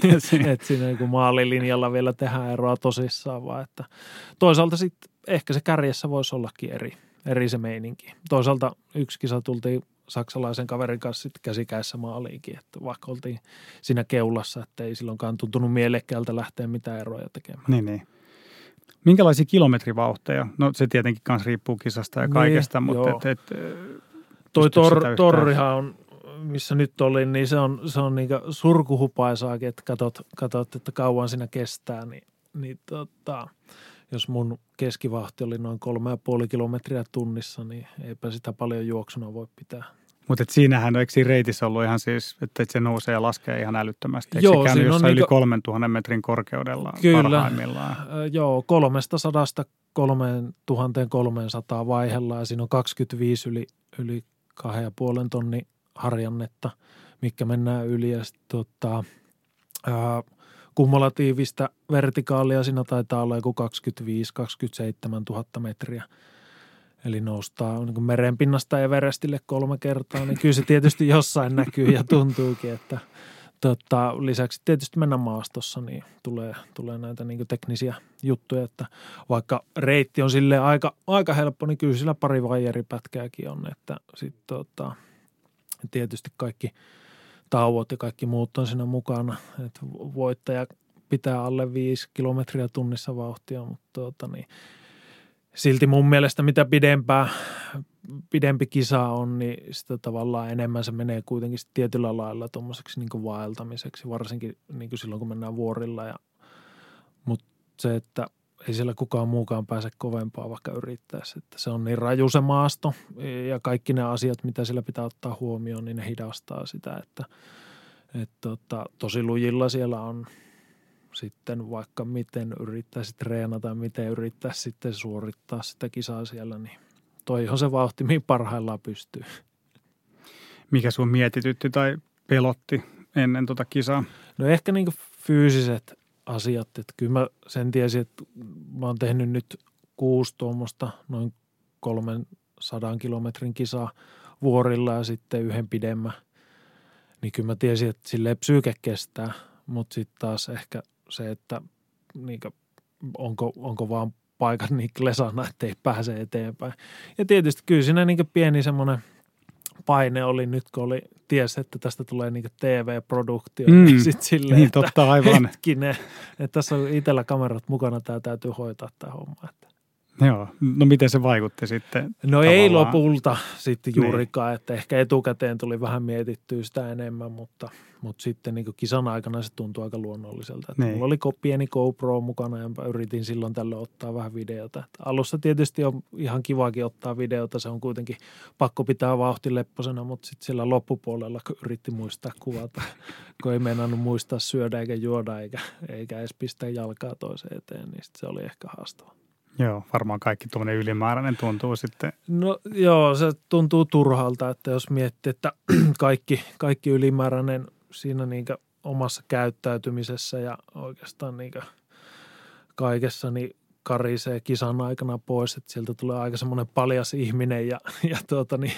että siinä niin maalilinjalla vielä tehdään eroa tosissaan, vaan että toisaalta sitten ehkä se kärjessä voisi ollakin eri, eri se meininki. Toisaalta yksi kisa tultiin saksalaisen kaverin kanssa sitten käsikäessä maaliinkin, että vaikka oltiin siinä keulassa, että ei silloinkaan tuntunut mielekkäältä lähteä mitään eroja tekemään. Niin, niin. Minkälaisia kilometrivauhteja? No se tietenkin myös riippuu kisasta ja niin, kaikesta, niin, mutta et, et, Toi tor, torrihan on, missä nyt olin, niin se on, se on niinku surkuhupaisaakin, että katsot, katsot, että kauan siinä kestää, niin, niin tota, jos mun keskivahti oli noin kolme ja puoli kilometriä tunnissa, niin eipä sitä paljon juoksuna voi pitää. Mutta siinähän eikö siinä reitissä ollut ihan siis, että se nousee ja laskee ihan älyttömästi. Eikö joo, se käynyt jossain yli 3000 metrin korkeudella kyllä, parhaimmillaan? Äh, joo, 300 3300 vaihella ja siinä on 25 yli, yli kahden ja puolen tonni harjannetta, mikä mennään yli ja sitten tota, kumulatiivista vertikaalia. Siinä taitaa olla joku 25-27 000 metriä – Eli noustaa niin merenpinnasta Everestille kolme kertaa, niin kyllä se tietysti jossain näkyy ja tuntuukin, että tota, lisäksi tietysti mennä maastossa, niin tulee, tulee näitä niin teknisiä juttuja, että vaikka reitti on sille aika, aika helppo, niin kyllä sillä pari vaijeripätkääkin on, että sitten tota, tietysti kaikki tauot ja kaikki muut on siinä mukana, että voittaja pitää alle viisi kilometriä tunnissa vauhtia, mutta tota, niin – silti mun mielestä mitä pidempää, pidempi kisa on, niin sitä tavallaan enemmän se menee kuitenkin tietyllä lailla tuommoiseksi niin vaeltamiseksi, varsinkin niin kuin silloin kun mennään vuorilla. Ja, mutta se, että ei siellä kukaan muukaan pääse kovempaa vaikka yrittäessä. Että se on niin raju se maasto ja kaikki ne asiat, mitä sillä pitää ottaa huomioon, niin ne hidastaa sitä, että, että tota, tosi lujilla siellä on – sitten vaikka miten yrittäisi treenata, miten yrittää sitten suorittaa sitä kisaa siellä, niin toi on se vauhti, mihin parhaillaan pystyy. Mikä sun mietitytti tai pelotti ennen tota kisaa? No ehkä niin fyysiset asiat, että kyllä mä sen tiesin, että mä oon tehnyt nyt kuusi tuommoista noin 300 sadan kilometrin kisa vuorilla ja sitten yhden pidemmän. Niin kyllä mä tiesin, että silleen psyyke kestää, mutta sitten taas ehkä se, että niin onko, onko vaan paikan niin lesana, että ei pääse eteenpäin. Ja tietysti kyllä siinä niin pieni semmoinen paine oli nyt, kun oli ties, että tästä tulee niin TV-produktio. Mm. Niin sitten silleen, niin, totta, aivan. hetkinen, että tässä on itsellä kamerat mukana, tämä täytyy hoitaa tämä homma. Että Joo, no miten se vaikutti sitten? No tavallaan? ei lopulta sitten niin. juurikaan, niin. että ehkä etukäteen tuli vähän mietittyä sitä enemmän, mutta, mutta sitten niin kisan aikana se tuntui aika luonnolliselta. Että niin. Mulla oli pieni GoPro mukana ja yritin silloin tällä ottaa vähän videota. Että alussa tietysti on ihan kivakin ottaa videota, se on kuitenkin pakko pitää vauhti lepposena, mutta sitten sillä loppupuolella kun yritti muistaa kuvata, kun ei meinannut muistaa syödä eikä juoda eikä, eikä edes pistää jalkaa toiseen eteen, niin se oli ehkä haastava. Joo, varmaan kaikki tuommoinen ylimääräinen tuntuu sitten. No joo, se tuntuu turhalta, että jos miettii, että kaikki, kaikki ylimääräinen siinä niin omassa käyttäytymisessä ja oikeastaan niin kaikessa niin karisee kisan aikana pois, että sieltä tulee aika semmoinen paljas ihminen ja, ja tuota, niin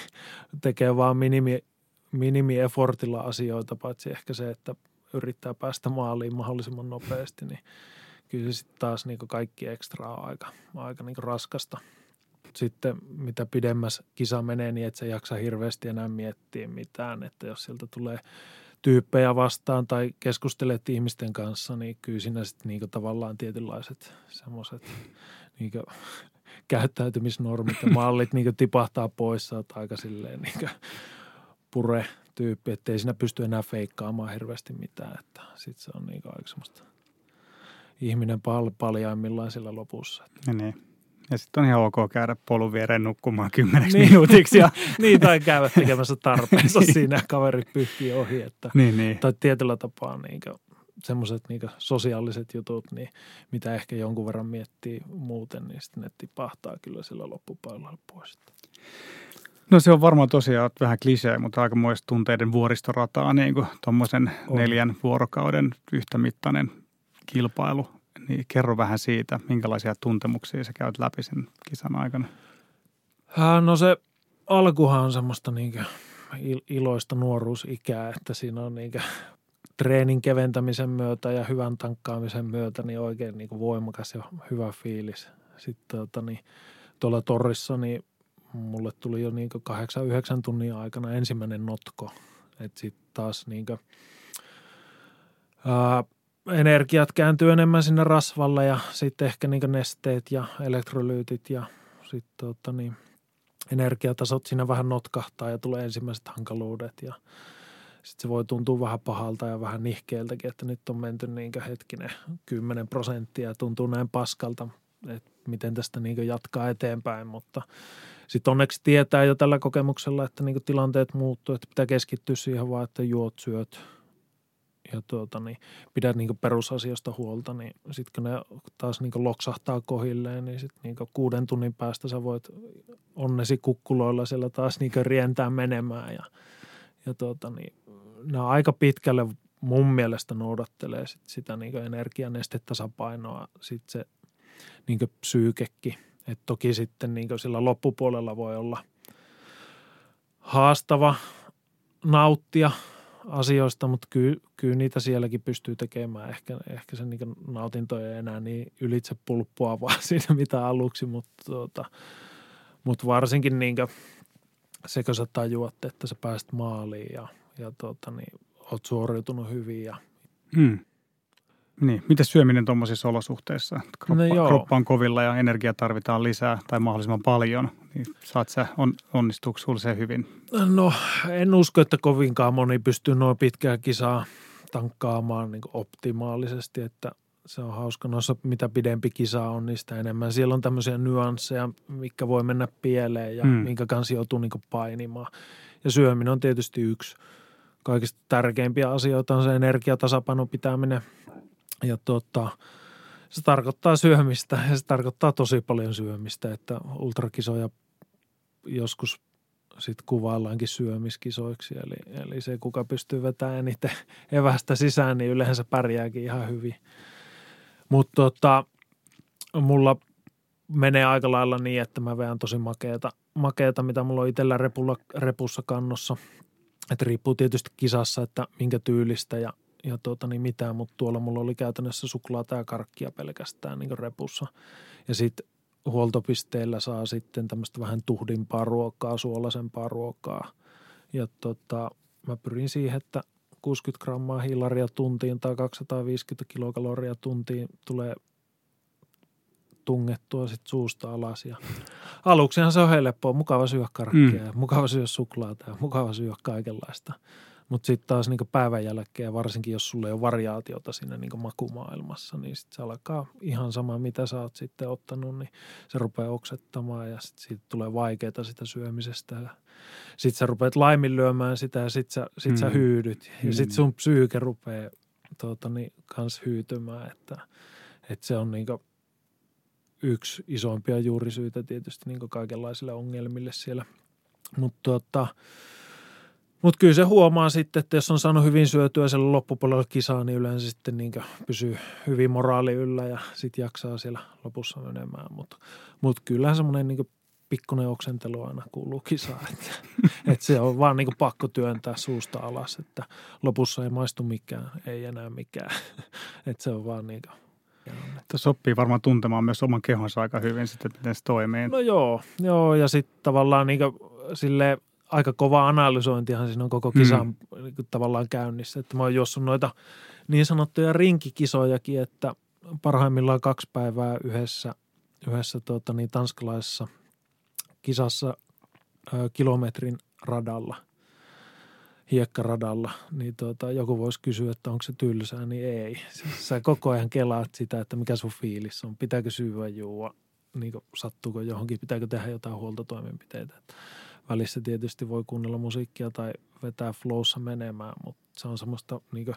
tekee vaan minimi, minimi-effortilla asioita, paitsi ehkä se, että yrittää päästä maaliin mahdollisimman nopeasti, niin – kyllä se sitten taas niin kaikki ekstra on aika, aika niin raskasta. Sitten mitä pidemmäs kisa menee, niin et sä jaksa hirveästi enää miettiä mitään, että jos sieltä tulee tyyppejä vastaan tai keskustelet ihmisten kanssa, niin kyllä siinä sitten niin tavallaan tietynlaiset semmoiset niin käyttäytymisnormit ja mallit niin tipahtaa pois, sä aika silleen niin pure tyyppi, ettei siinä pysty enää feikkaamaan hirveästi mitään, että sitten se on niin aika semmoista – ihminen pal- paljaimmillaan sillä lopussa. Ja niin. Ja sitten on ihan ok käydä polun viereen nukkumaan kymmeneksi niin. minuutiksi. Ja... niin, tai käydä tekemässä tarpeensa niin. siinä, kaveri pyyhkii ohi. Että, niin, niin. Tai tietyllä tapaa niin semmoiset niin sosiaaliset jutut, niin mitä ehkä jonkun verran miettii muuten, niin sitten ne tipahtaa kyllä sillä loppupäivällä pois. No se on varmaan tosiaan vähän klisee, mutta aika muista tunteiden vuoristorataa, niin kuin tuommoisen neljän vuorokauden yhtämittainen kilpailu, niin kerro vähän siitä, minkälaisia tuntemuksia sä käyt läpi sen kisan aikana. No se alkuhan on semmoista niin iloista nuoruusikää, että siinä on niin treenin keventämisen myötä ja hyvän tankkaamisen myötä niin oikein niin voimakas ja hyvä fiilis. Sitten tota, niin, tuolla torrissa niin mulle tuli jo niin 8-9 tunnin aikana ensimmäinen notko. Että sitten taas niin kuin, ää, energiat kääntyy enemmän sinne rasvalle ja sitten ehkä niin nesteet ja elektrolyytit ja sitten tota niin, energiatasot siinä vähän notkahtaa ja tulee ensimmäiset hankaluudet ja sitten se voi tuntua vähän pahalta ja vähän nihkeeltäkin, että nyt on menty niin hetkinen 10 prosenttia tuntuu näin paskalta, että miten tästä niin jatkaa eteenpäin, mutta sitten onneksi tietää jo tällä kokemuksella, että niin tilanteet muuttuu, että pitää keskittyä siihen vaan, että juot, syöt – ja tuota, niin pidät niin perusasioista huolta, niin sitten kun ne taas niin loksahtaa kohilleen, niin sitten niin kuuden tunnin päästä sä voit onnesi kukkuloilla siellä taas niin rientää menemään ja, ja tuota, niin, nämä aika pitkälle mun mielestä noudattelee sit sitä niin energianestetasapainoa, sitten se niin psyykekin. Et toki sitten niin sillä loppupuolella voi olla haastava nauttia – asioista, mutta kyllä, kyllä niitä sielläkin pystyy tekemään. Ehkä, ehkä se niin nautinto ei enää niin ylitse vaan siinä mitä aluksi, mutta, tuota, mutta varsinkin niin se, kun sä tajuat, että sä pääst maaliin ja, ja tuota, niin, oot suoriutunut hyvin ja hmm. Niin, miten syöminen tuommoisissa olosuhteissa? Kroppa, no kroppa on kovilla ja energiaa tarvitaan lisää tai mahdollisimman paljon. Niin saat sä, on, onnistuuko sulla se hyvin? No en usko, että kovinkaan moni pystyy noin pitkää kisaa tankkaamaan niin optimaalisesti, että se on hauska noissa, mitä pidempi kisa on, niin sitä enemmän. Siellä on tämmöisiä nyansseja, mikä voi mennä pieleen ja hmm. minkä kanssa joutuu niin painimaan. Ja syöminen on tietysti yksi kaikista tärkeimpiä asioita on se energiatasapainon pitäminen – ja tota, se tarkoittaa syömistä ja se tarkoittaa tosi paljon syömistä, että ultrakisoja joskus sitten kuvaillaankin syömiskisoiksi. Eli, eli se, kuka pystyy vetämään eniten evästä sisään, niin yleensä pärjääkin ihan hyvin. Mutta tota, mulla menee aika lailla niin, että mä veän tosi makeata makeeta, mitä mulla on itsellä repulla, repussa kannossa. Että riippuu tietysti kisassa, että minkä tyylistä ja, ja tuota, niin mitään, mutta tuolla mulla oli käytännössä suklaata ja karkkia pelkästään niin repussa. Ja sitten huoltopisteillä saa sitten tämmöistä vähän tuhdimpaa ruokaa, suolasempaa ruokaa. Ja tota, mä pyrin siihen, että 60 grammaa hilaria tuntiin tai 250 kilokaloria tuntiin tulee tungettua sit suusta alas. Ja aluksihan se on helppoa, mukava syödä karkkia mm. ja mukava syödä suklaata ja mukava syödä kaikenlaista. Mutta sitten taas niin päivän jälkeen, varsinkin jos sulla ei ole variaatiota siinä niin makumaailmassa, niin sitten se alkaa ihan sama, mitä sä oot sitten ottanut, niin se rupeaa oksettamaan ja sitten siitä tulee vaikeaa sitä syömisestä. Sitten sä rupeat laiminlyömään sitä ja sitten sä, sit mm. sä hyydyt ja mm. sitten sun psyyke rupeaa tuota, niin, kans hyytymään, että, että se on niin yksi isoimpia juurisyitä tietysti niin kaikenlaisille ongelmille siellä. Mutta tuota, mutta kyllä se huomaa sitten, että jos on saanut hyvin syötyä siellä loppupuolella kisaa, niin yleensä sitten niin pysyy hyvin moraali yllä ja sitten jaksaa siellä lopussa menemään. Mutta mut kyllähän semmoinen niin pikkuinen oksentelu aina kuuluu kisaan. Että, että se on vaan niin pakko työntää suusta alas, että lopussa ei maistu mikään, ei enää mikään. Että se on vaan niin kuin Tuo sopii varmaan tuntemaan myös oman kehonsa aika hyvin sitten, miten se toimii. No joo, joo ja sitten tavallaan niin sille aika kova analysointihan siinä on koko kisan mm. niin tavallaan käynnissä. Että mä oon juossut noita niin sanottuja rinkikisojakin, että parhaimmillaan kaksi päivää yhdessä, yhdessä tuota, niin tanskalaisessa kisassa ö, kilometrin radalla, hiekkaradalla, niin tuota, joku voisi kysyä, että onko se tylsää, niin ei. Sä koko ajan kelaat sitä, että mikä sun fiilis on, pitääkö syyä juua, niin sattuuko johonkin, pitääkö tehdä jotain huoltotoimenpiteitä. Että välissä tietysti voi kuunnella musiikkia tai vetää flowssa menemään, mutta se on semmoista, niin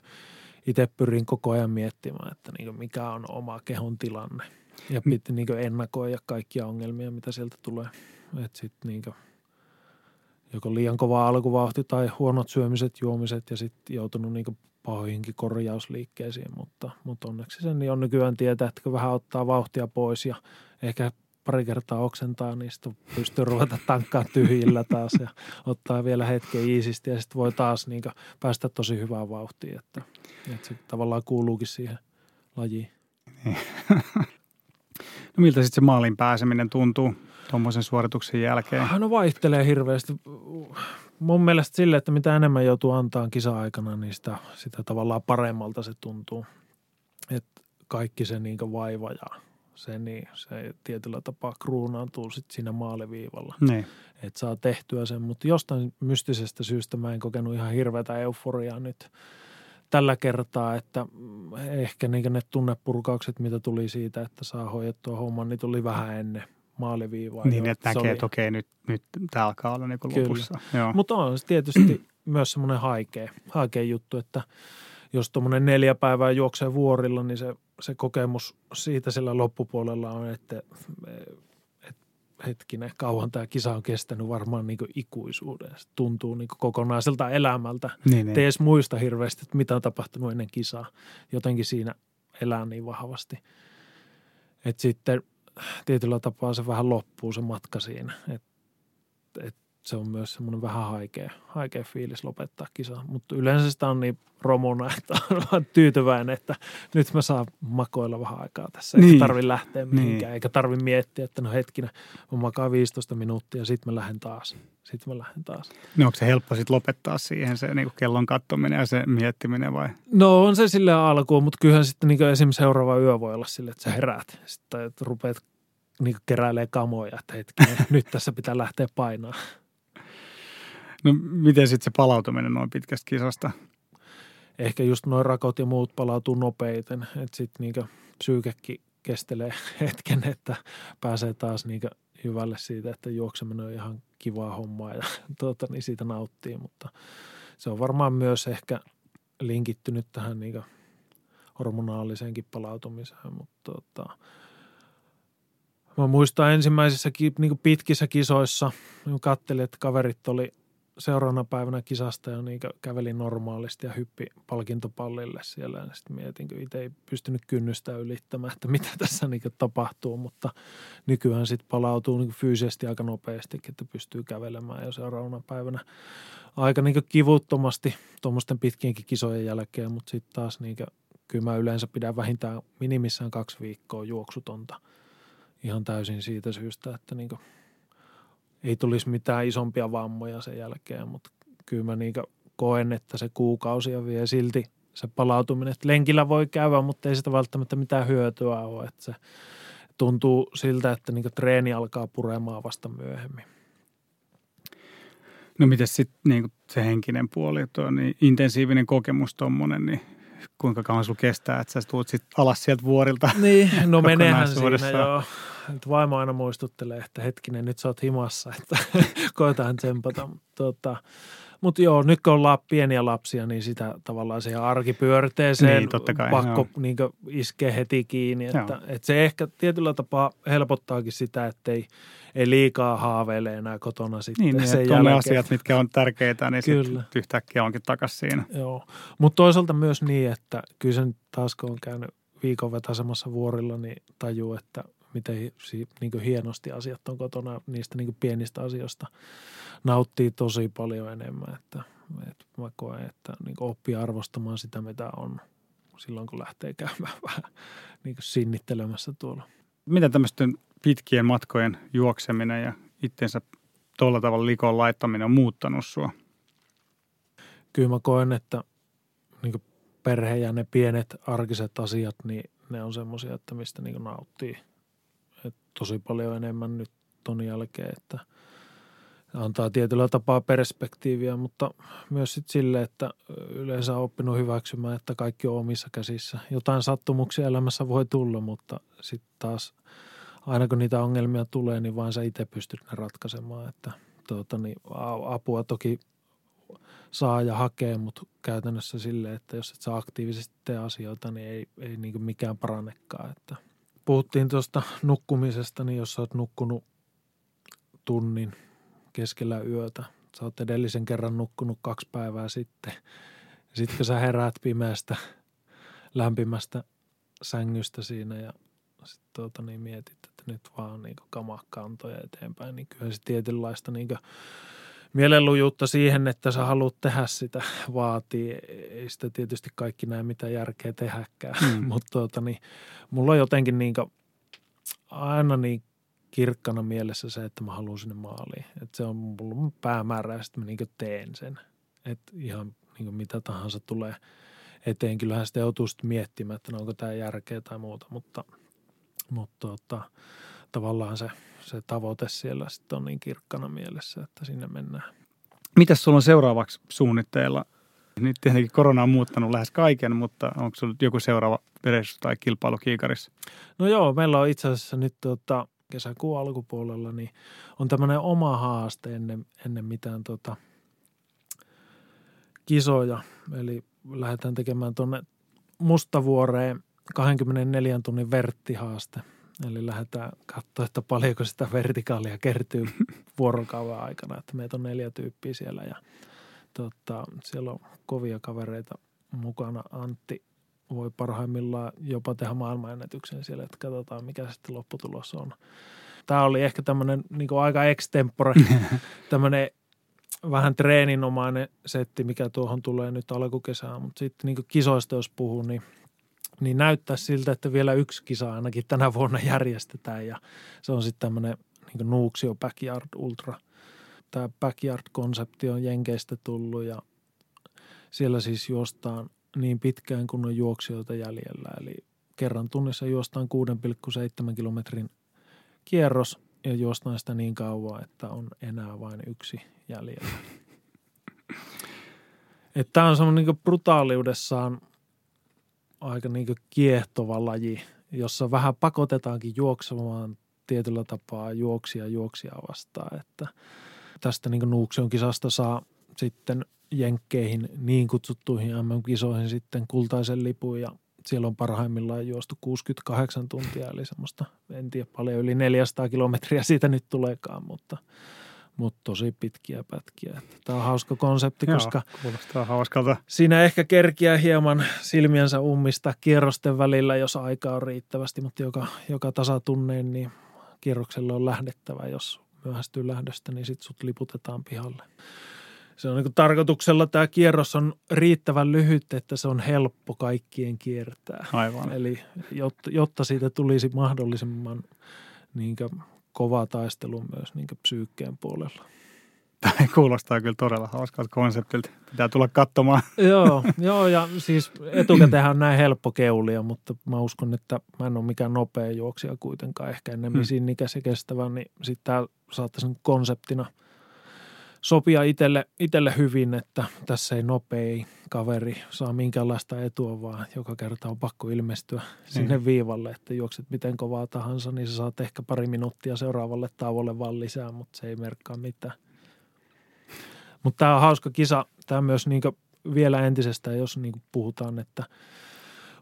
itse pyrin koko ajan miettimään, että niin mikä on oma kehon tilanne ja mm. pitää niin ennakoida kaikkia ongelmia, mitä sieltä tulee. Että sitten niin joko liian kova alkuvauhti tai huonot syömiset, juomiset ja sitten joutunut niin pahoihinkin korjausliikkeisiin, mutta, mutta onneksi sen niin on nykyään tietää, että kun vähän ottaa vauhtia pois ja ehkä pari kertaa oksentaa, niin sitten pystyy ruveta tankkaa tyhjillä taas ja ottaa vielä hetken iisisti ja sitten voi taas niin päästä tosi hyvään vauhtiin, että, että se tavallaan kuuluukin siihen lajiin. no miltä sitten se maalin pääseminen tuntuu tuommoisen suorituksen jälkeen? No vaihtelee hirveästi. Mun mielestä sille, että mitä enemmän joutuu antaa kisa-aikana, niin sitä, sitä tavallaan paremmalta se tuntuu. Että kaikki se niin vaiva ja se, niin, se tietyllä tapaa kruunaantuu sitten siinä maaliviivalla. Niin. Että saa tehtyä sen, mutta jostain mystisestä syystä mä en kokenut ihan hirveätä euforiaa nyt tällä kertaa, että ehkä niin ne tunnepurkaukset, mitä tuli siitä, että saa hoidettua homman, niin tuli vähän ennen maaliviivaa. Niin, että näkee, oli... että okei, nyt, nyt tämä alkaa olla niin lopussa. Mutta on se tietysti myös semmoinen haikea, haikea juttu, että jos tuommoinen neljä päivää juoksee vuorilla, niin se se kokemus siitä sillä loppupuolella on, että, että hetkinen, kauan tämä kisa on kestänyt varmaan niin ikuisuuden. Se tuntuu niin kokonaiselta elämältä. Niin, niin. edes muista hirveästi, että mitä on tapahtunut ennen kisaa. Jotenkin siinä elää niin vahvasti. Että sitten tietyllä tapaa se vähän loppuu se matka siinä. Että et se on myös semmoinen vähän haikea, haikea fiilis lopettaa kisa. Mutta yleensä sitä on niin romuna, että on vaan tyytyväinen, että nyt mä saan makoilla vähän aikaa tässä. Eikä niin. tarvi lähteä mihinkään, niin. eikä tarvi miettiä, että no hetkinen, mä makaan 15 minuuttia ja sitten mä lähden taas. Sitten mä lähden taas. No onko se helppo sitten lopettaa siihen se niin kellon kattominen ja se miettiminen vai? No on se sille alkuun, mutta kyllähän sitten niin esimerkiksi seuraava yö voi olla sille, että sä heräät. Sitten että rupeat niin keräilee kamoja, että hetkinen, nyt tässä pitää lähteä painaa. No miten sitten se palautuminen noin pitkästä kisasta? Ehkä just noin rakot ja muut palautuu nopeiten, että sitten niinku psyykekin kestelee hetken, että pääsee taas niinku hyvälle siitä, että juokseminen on ihan kivaa hommaa ja tuota, niin siitä nauttii, mutta se on varmaan myös ehkä linkittynyt tähän niinku hormonaaliseenkin palautumiseen, mutta tota, Mä muistan ensimmäisissä niin pitkissä kisoissa, kun katselin, että kaverit oli seuraavana päivänä kisasta ja niin kävelin normaalisti ja hyppi palkintopallille siellä. Sitten mietin, kun itse ei pystynyt kynnystä ylittämään, että mitä tässä niin tapahtuu, mutta nykyään sitten palautuu niin fyysisesti aika nopeasti, että pystyy kävelemään. Jo seuraavana päivänä aika niin kivuttomasti tuommoisten pitkienkin kisojen jälkeen, mutta sitten taas niin kyllä mä yleensä pidän vähintään minimissään kaksi viikkoa juoksutonta. Ihan täysin siitä syystä, että niin ei tulisi mitään isompia vammoja sen jälkeen, mutta kyllä mä niin koen, että se kuukausia vie silti se palautuminen. Että lenkillä voi käydä, mutta ei sitä välttämättä mitään hyötyä ole. Että se tuntuu siltä, että niin treeni alkaa puremaan vasta myöhemmin. No miten sitten niin se henkinen puoli, tuo niin intensiivinen kokemus tuommoinen, niin kuinka kauan sulla kestää, että sä tulet sitten alas sieltä vuorilta? Niin, no menehän siinä joo. Nyt vaimo aina muistuttelee, että hetkinen, nyt sä oot himassa, että koetaan tsempata. Tota, mutta joo, nyt kun ollaan pieniä lapsia, niin sitä tavallaan siihen arkipyörteeseen niin, totta kai, pakko niin iskee heti kiinni. Että, että se ehkä tietyllä tapaa helpottaakin sitä, että ei, ei liikaa haaveile enää kotona sitten niin, niin, sen jälkeen. ne asiat, mitkä on tärkeitä, niin kyllä. yhtäkkiä onkin takaisin siinä. Joo, mutta toisaalta myös niin, että kyllä sen taas kun on käynyt viikon vetäsemässä vuorilla, niin tajuu, että miten niin hienosti asiat on kotona niistä niin pienistä asioista nauttii tosi paljon enemmän. Että, että mä koen, että niin oppii arvostamaan sitä, mitä on silloin, kun lähtee käymään vähän niin sinnittelemässä tuolla. Miten tämmöisten pitkien matkojen juokseminen ja itsensä tuolla tavalla likoon laittaminen on muuttanut sua? Kyllä mä koen, että niin perhe ja ne pienet arkiset asiat, niin ne on semmoisia, että mistä niin nauttii – et tosi paljon enemmän nyt ton jälkeen, että antaa tietyllä tapaa perspektiiviä, mutta myös sit sille, että yleensä on oppinut hyväksymään, että kaikki on omissa käsissä. Jotain sattumuksia elämässä voi tulla, mutta sitten taas aina kun niitä ongelmia tulee, niin vaan sä itse pystyt ne ratkaisemaan, että tuota, niin apua toki saa ja hakee, mutta käytännössä sille, että jos et saa aktiivisesti tee asioita, niin ei, ei niin mikään parannekaan, että – puhuttiin tuosta nukkumisesta, niin jos sä oot nukkunut tunnin keskellä yötä, sä oot edellisen kerran nukkunut kaksi päivää sitten. Sitten kun sä heräät pimeästä, lämpimästä sängystä siinä ja sitten tuota, niin mietit, että nyt vaan niin kamaa kantoja eteenpäin, niin kyllä se tietynlaista niin mielenlujuutta siihen, että sä haluat tehdä sitä vaatii. Ei sitä tietysti kaikki näe mitä järkeä tehdäkään, mm. mutta tuota, niin, mulla on jotenkin niin aina niin kirkkana mielessä se, että mä haluan sinne maaliin. Että se on mulla päämäärä ja sitten mä niin teen sen. Että ihan niin mitä tahansa tulee eteen. Kyllähän sitä joutuu sitten miettimään, että no onko tämä järkeä tai muuta, mutta, mutta tuota, tavallaan se – se tavoite siellä sitten on niin kirkkana mielessä, että sinne mennään. Mitäs sulla on seuraavaksi suunnitteilla? Nyt tietenkin korona on muuttanut lähes kaiken, mutta onko sulla joku seuraava reissu tai kilpailu kiikarissa? No joo, meillä on itse asiassa nyt tuota, kesäkuun alkupuolella, niin on tämmöinen oma haaste ennen, ennen mitään tuota, kisoja. Eli lähdetään tekemään tuonne Mustavuoreen 24 tunnin verttihaaste – Eli lähdetään katsoa, että paljonko sitä vertikaalia kertyy vuorokauden aikana. Että meitä on neljä tyyppiä siellä ja tota, siellä on kovia kavereita mukana. Antti voi parhaimmillaan jopa tehdä maailmanennätyksen siellä, että katsotaan mikä sitten lopputulos on. Tämä oli ehkä tämmöinen niin aika extempore, tämmöinen vähän treeninomainen setti, mikä tuohon tulee nyt alkukesään, mutta sitten niin kisoista jos puhuu, niin – niin näyttää siltä, että vielä yksi kisa ainakin tänä vuonna järjestetään ja se on sitten tämmöinen niin Nuuksio Backyard Ultra. Tämä Backyard-konsepti on Jenkeistä tullut ja siellä siis juostaan niin pitkään kuin on juoksijoita jäljellä. Eli kerran tunnissa juostaan 6,7 kilometrin kierros ja juostaan sitä niin kauan, että on enää vain yksi jäljellä. Tämä on semmoinen niin brutaaliudessaan – aika niin kiehtova laji, jossa vähän pakotetaankin juoksemaan tietyllä tapaa juoksia juoksia vastaan. Että tästä niin Nuuksion kisasta saa sitten jenkkeihin niin kutsuttuihin MM-kisoihin sitten kultaisen lipun ja siellä on parhaimmillaan juostu 68 tuntia, eli semmoista, en tiedä paljon, yli 400 kilometriä siitä nyt tuleekaan, mutta, mutta tosi pitkiä pätkiä. Tämä on hauska konsepti, Joo, koska kuulostaa hauskalta. siinä ehkä kerkiää hieman silmiensä ummista kierrosten välillä, jos aikaa on riittävästi, mutta joka, joka tasatunneen, niin kierrokselle on lähdettävä. Jos myöhästyy lähdöstä, niin sitten sut liputetaan pihalle. Se on niin tarkoituksella tämä kierros on riittävän lyhyt, että se on helppo kaikkien kiertää. Aivan. Eli jotta, jotta siitä tulisi mahdollisimman niin kova taistelu myös niin psyykkeen puolella. Tämä kuulostaa kyllä todella hauskalta konseptilta. Pitää tulla katsomaan. joo, joo, ja siis etukäteen on näin helppo keulia, mutta mä uskon, että mä en ole mikään nopea juoksija kuitenkaan, ehkä enemmän hmm. sinnikäs ja kestävä, niin sitten tämä saattaisi konseptina – sopia itselle, itselle hyvin, että tässä ei nopei kaveri saa minkäänlaista etua, vaan joka kerta on pakko ilmestyä mm. sinne viivalle, että juokset miten kovaa tahansa, niin sä saat ehkä pari minuuttia seuraavalle tauolle vaan lisää, mutta se ei merkkaa mitään. Mutta tämä on hauska kisa. Tämä myös niin vielä entisestään, jos niin puhutaan, että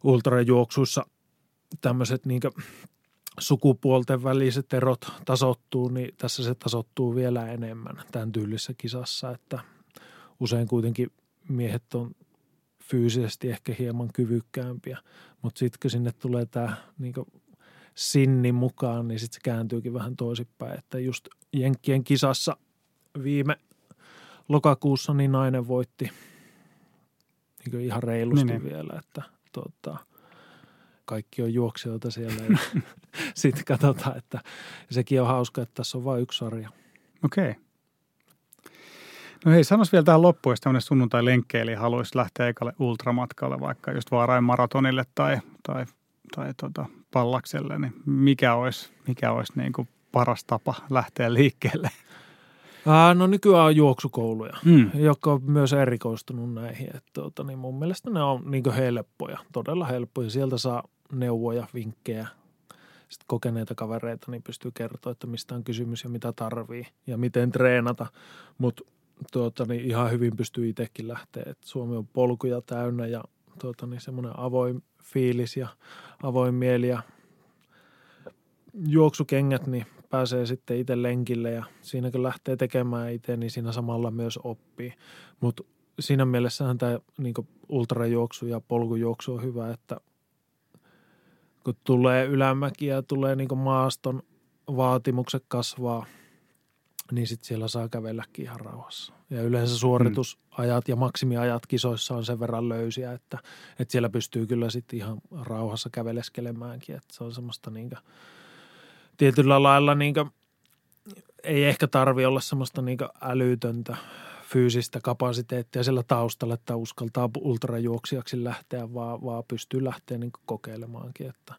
ultrajuoksuissa tämmöiset niin sukupuolten väliset erot tasottuu, niin tässä se tasottuu vielä enemmän tämän tyylisessä kisassa, että usein kuitenkin miehet on fyysisesti ehkä hieman kyvykkäämpiä, mutta sitten kun sinne tulee tämä niin sinni mukaan, niin sitten se kääntyykin vähän toisinpäin, että just Jenkkien kisassa viime lokakuussa niin nainen voitti niin ihan reilusti niin, niin. vielä, että tota – kaikki on juoksijoita siellä. Ja sitten katsotaan, että sekin on hauska, että tässä on vain yksi sarja. Okei. Okay. No hei, sanois vielä tähän loppuun, jos tämmöinen sunnuntai-lenkkeilijä haluaisi lähteä ekalle ultramatkalle, vaikka just Vaarain maratonille tai, tai, tai tota, pallakselle, niin mikä olisi, mikä olisi niin kuin paras tapa lähteä liikkeelle? Ää, no nykyään on juoksukouluja, mm. jotka on myös erikoistunut näihin. Että, tuota, niin mun mielestä ne on niin helppoja, todella helppoja. Sieltä saa neuvoja, vinkkejä, sitten kokeneita kavereita, niin pystyy kertoa, että mistä on kysymys ja mitä tarvii ja miten treenata. Mutta tuota, niin ihan hyvin pystyy itsekin lähteä. Et Suomi on polkuja täynnä ja tuota, niin semmoinen avoin fiilis ja avoin mieli ja juoksukengät, niin pääsee sitten itse lenkille ja siinä kun lähtee tekemään itse, niin siinä samalla myös oppii. Mutta siinä mielessähän tämä niin ultrajuoksu ja polkujuoksu on hyvä, että kun tulee ylämäki ja tulee niin maaston vaatimukset kasvaa, niin sitten siellä saa kävelläkin ihan rauhassa. Ja yleensä suoritusajat ja maksimiajat kisoissa on sen verran löysiä, että, että siellä pystyy kyllä sitten ihan rauhassa käveleskelemäänkin. Että se on semmoista niin tietyllä lailla niin kuin, ei ehkä tarvi olla semmoista niin älytöntä fyysistä kapasiteettia sillä taustalla, että uskaltaa ultrajuoksijaksi lähteä, vaan, vaan pystyy lähteä niin kokeilemaankin. Että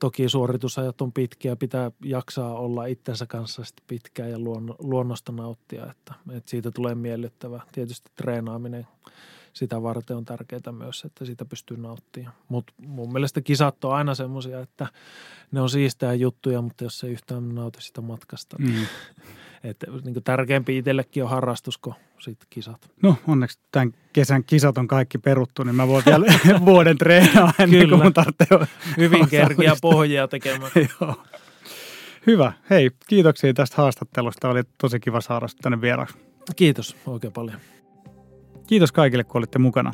toki suoritusajat on pitkiä, pitää jaksaa olla itsensä kanssa sitten pitkään ja luonnosta nauttia, että, että siitä tulee miellyttävä. Tietysti treenaaminen sitä varten on tärkeää myös, että siitä pystyy nauttimaan. Mutta mun mielestä kisat on aina semmoisia, että ne on siistää juttuja, mutta jos ei yhtään nauti sitä matkasta, niin mm. että niin tärkeämpi itsellekin on harrastus kuin sit kisat. No onneksi tämän kesän kisat on kaikki peruttu, niin mä voin vielä vuoden treenaa ennen Kyllä. kuin mun tarvitsee Hyvin kerkiä pohjia tekemään. Joo. Hyvä. Hei, kiitoksia tästä haastattelusta. Oli tosi kiva saada tänne vieraaksi. Kiitos oikein paljon. Kiitos kaikille, kun olitte mukana.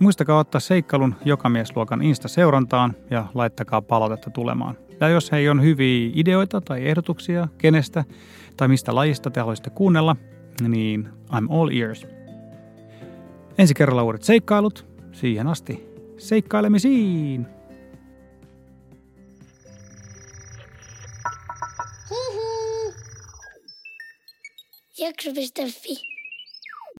Muistakaa ottaa seikkailun jokamiesluokan Insta-seurantaan ja laittakaa palautetta tulemaan. Ja jos hei on hyviä ideoita tai ehdotuksia kenestä tai mistä lajista te haluaisitte kuunnella, niin I'm all ears. Ensi kerralla uudet seikkailut. Siihen asti seikkailemisiin! Hihi. Jakso.fi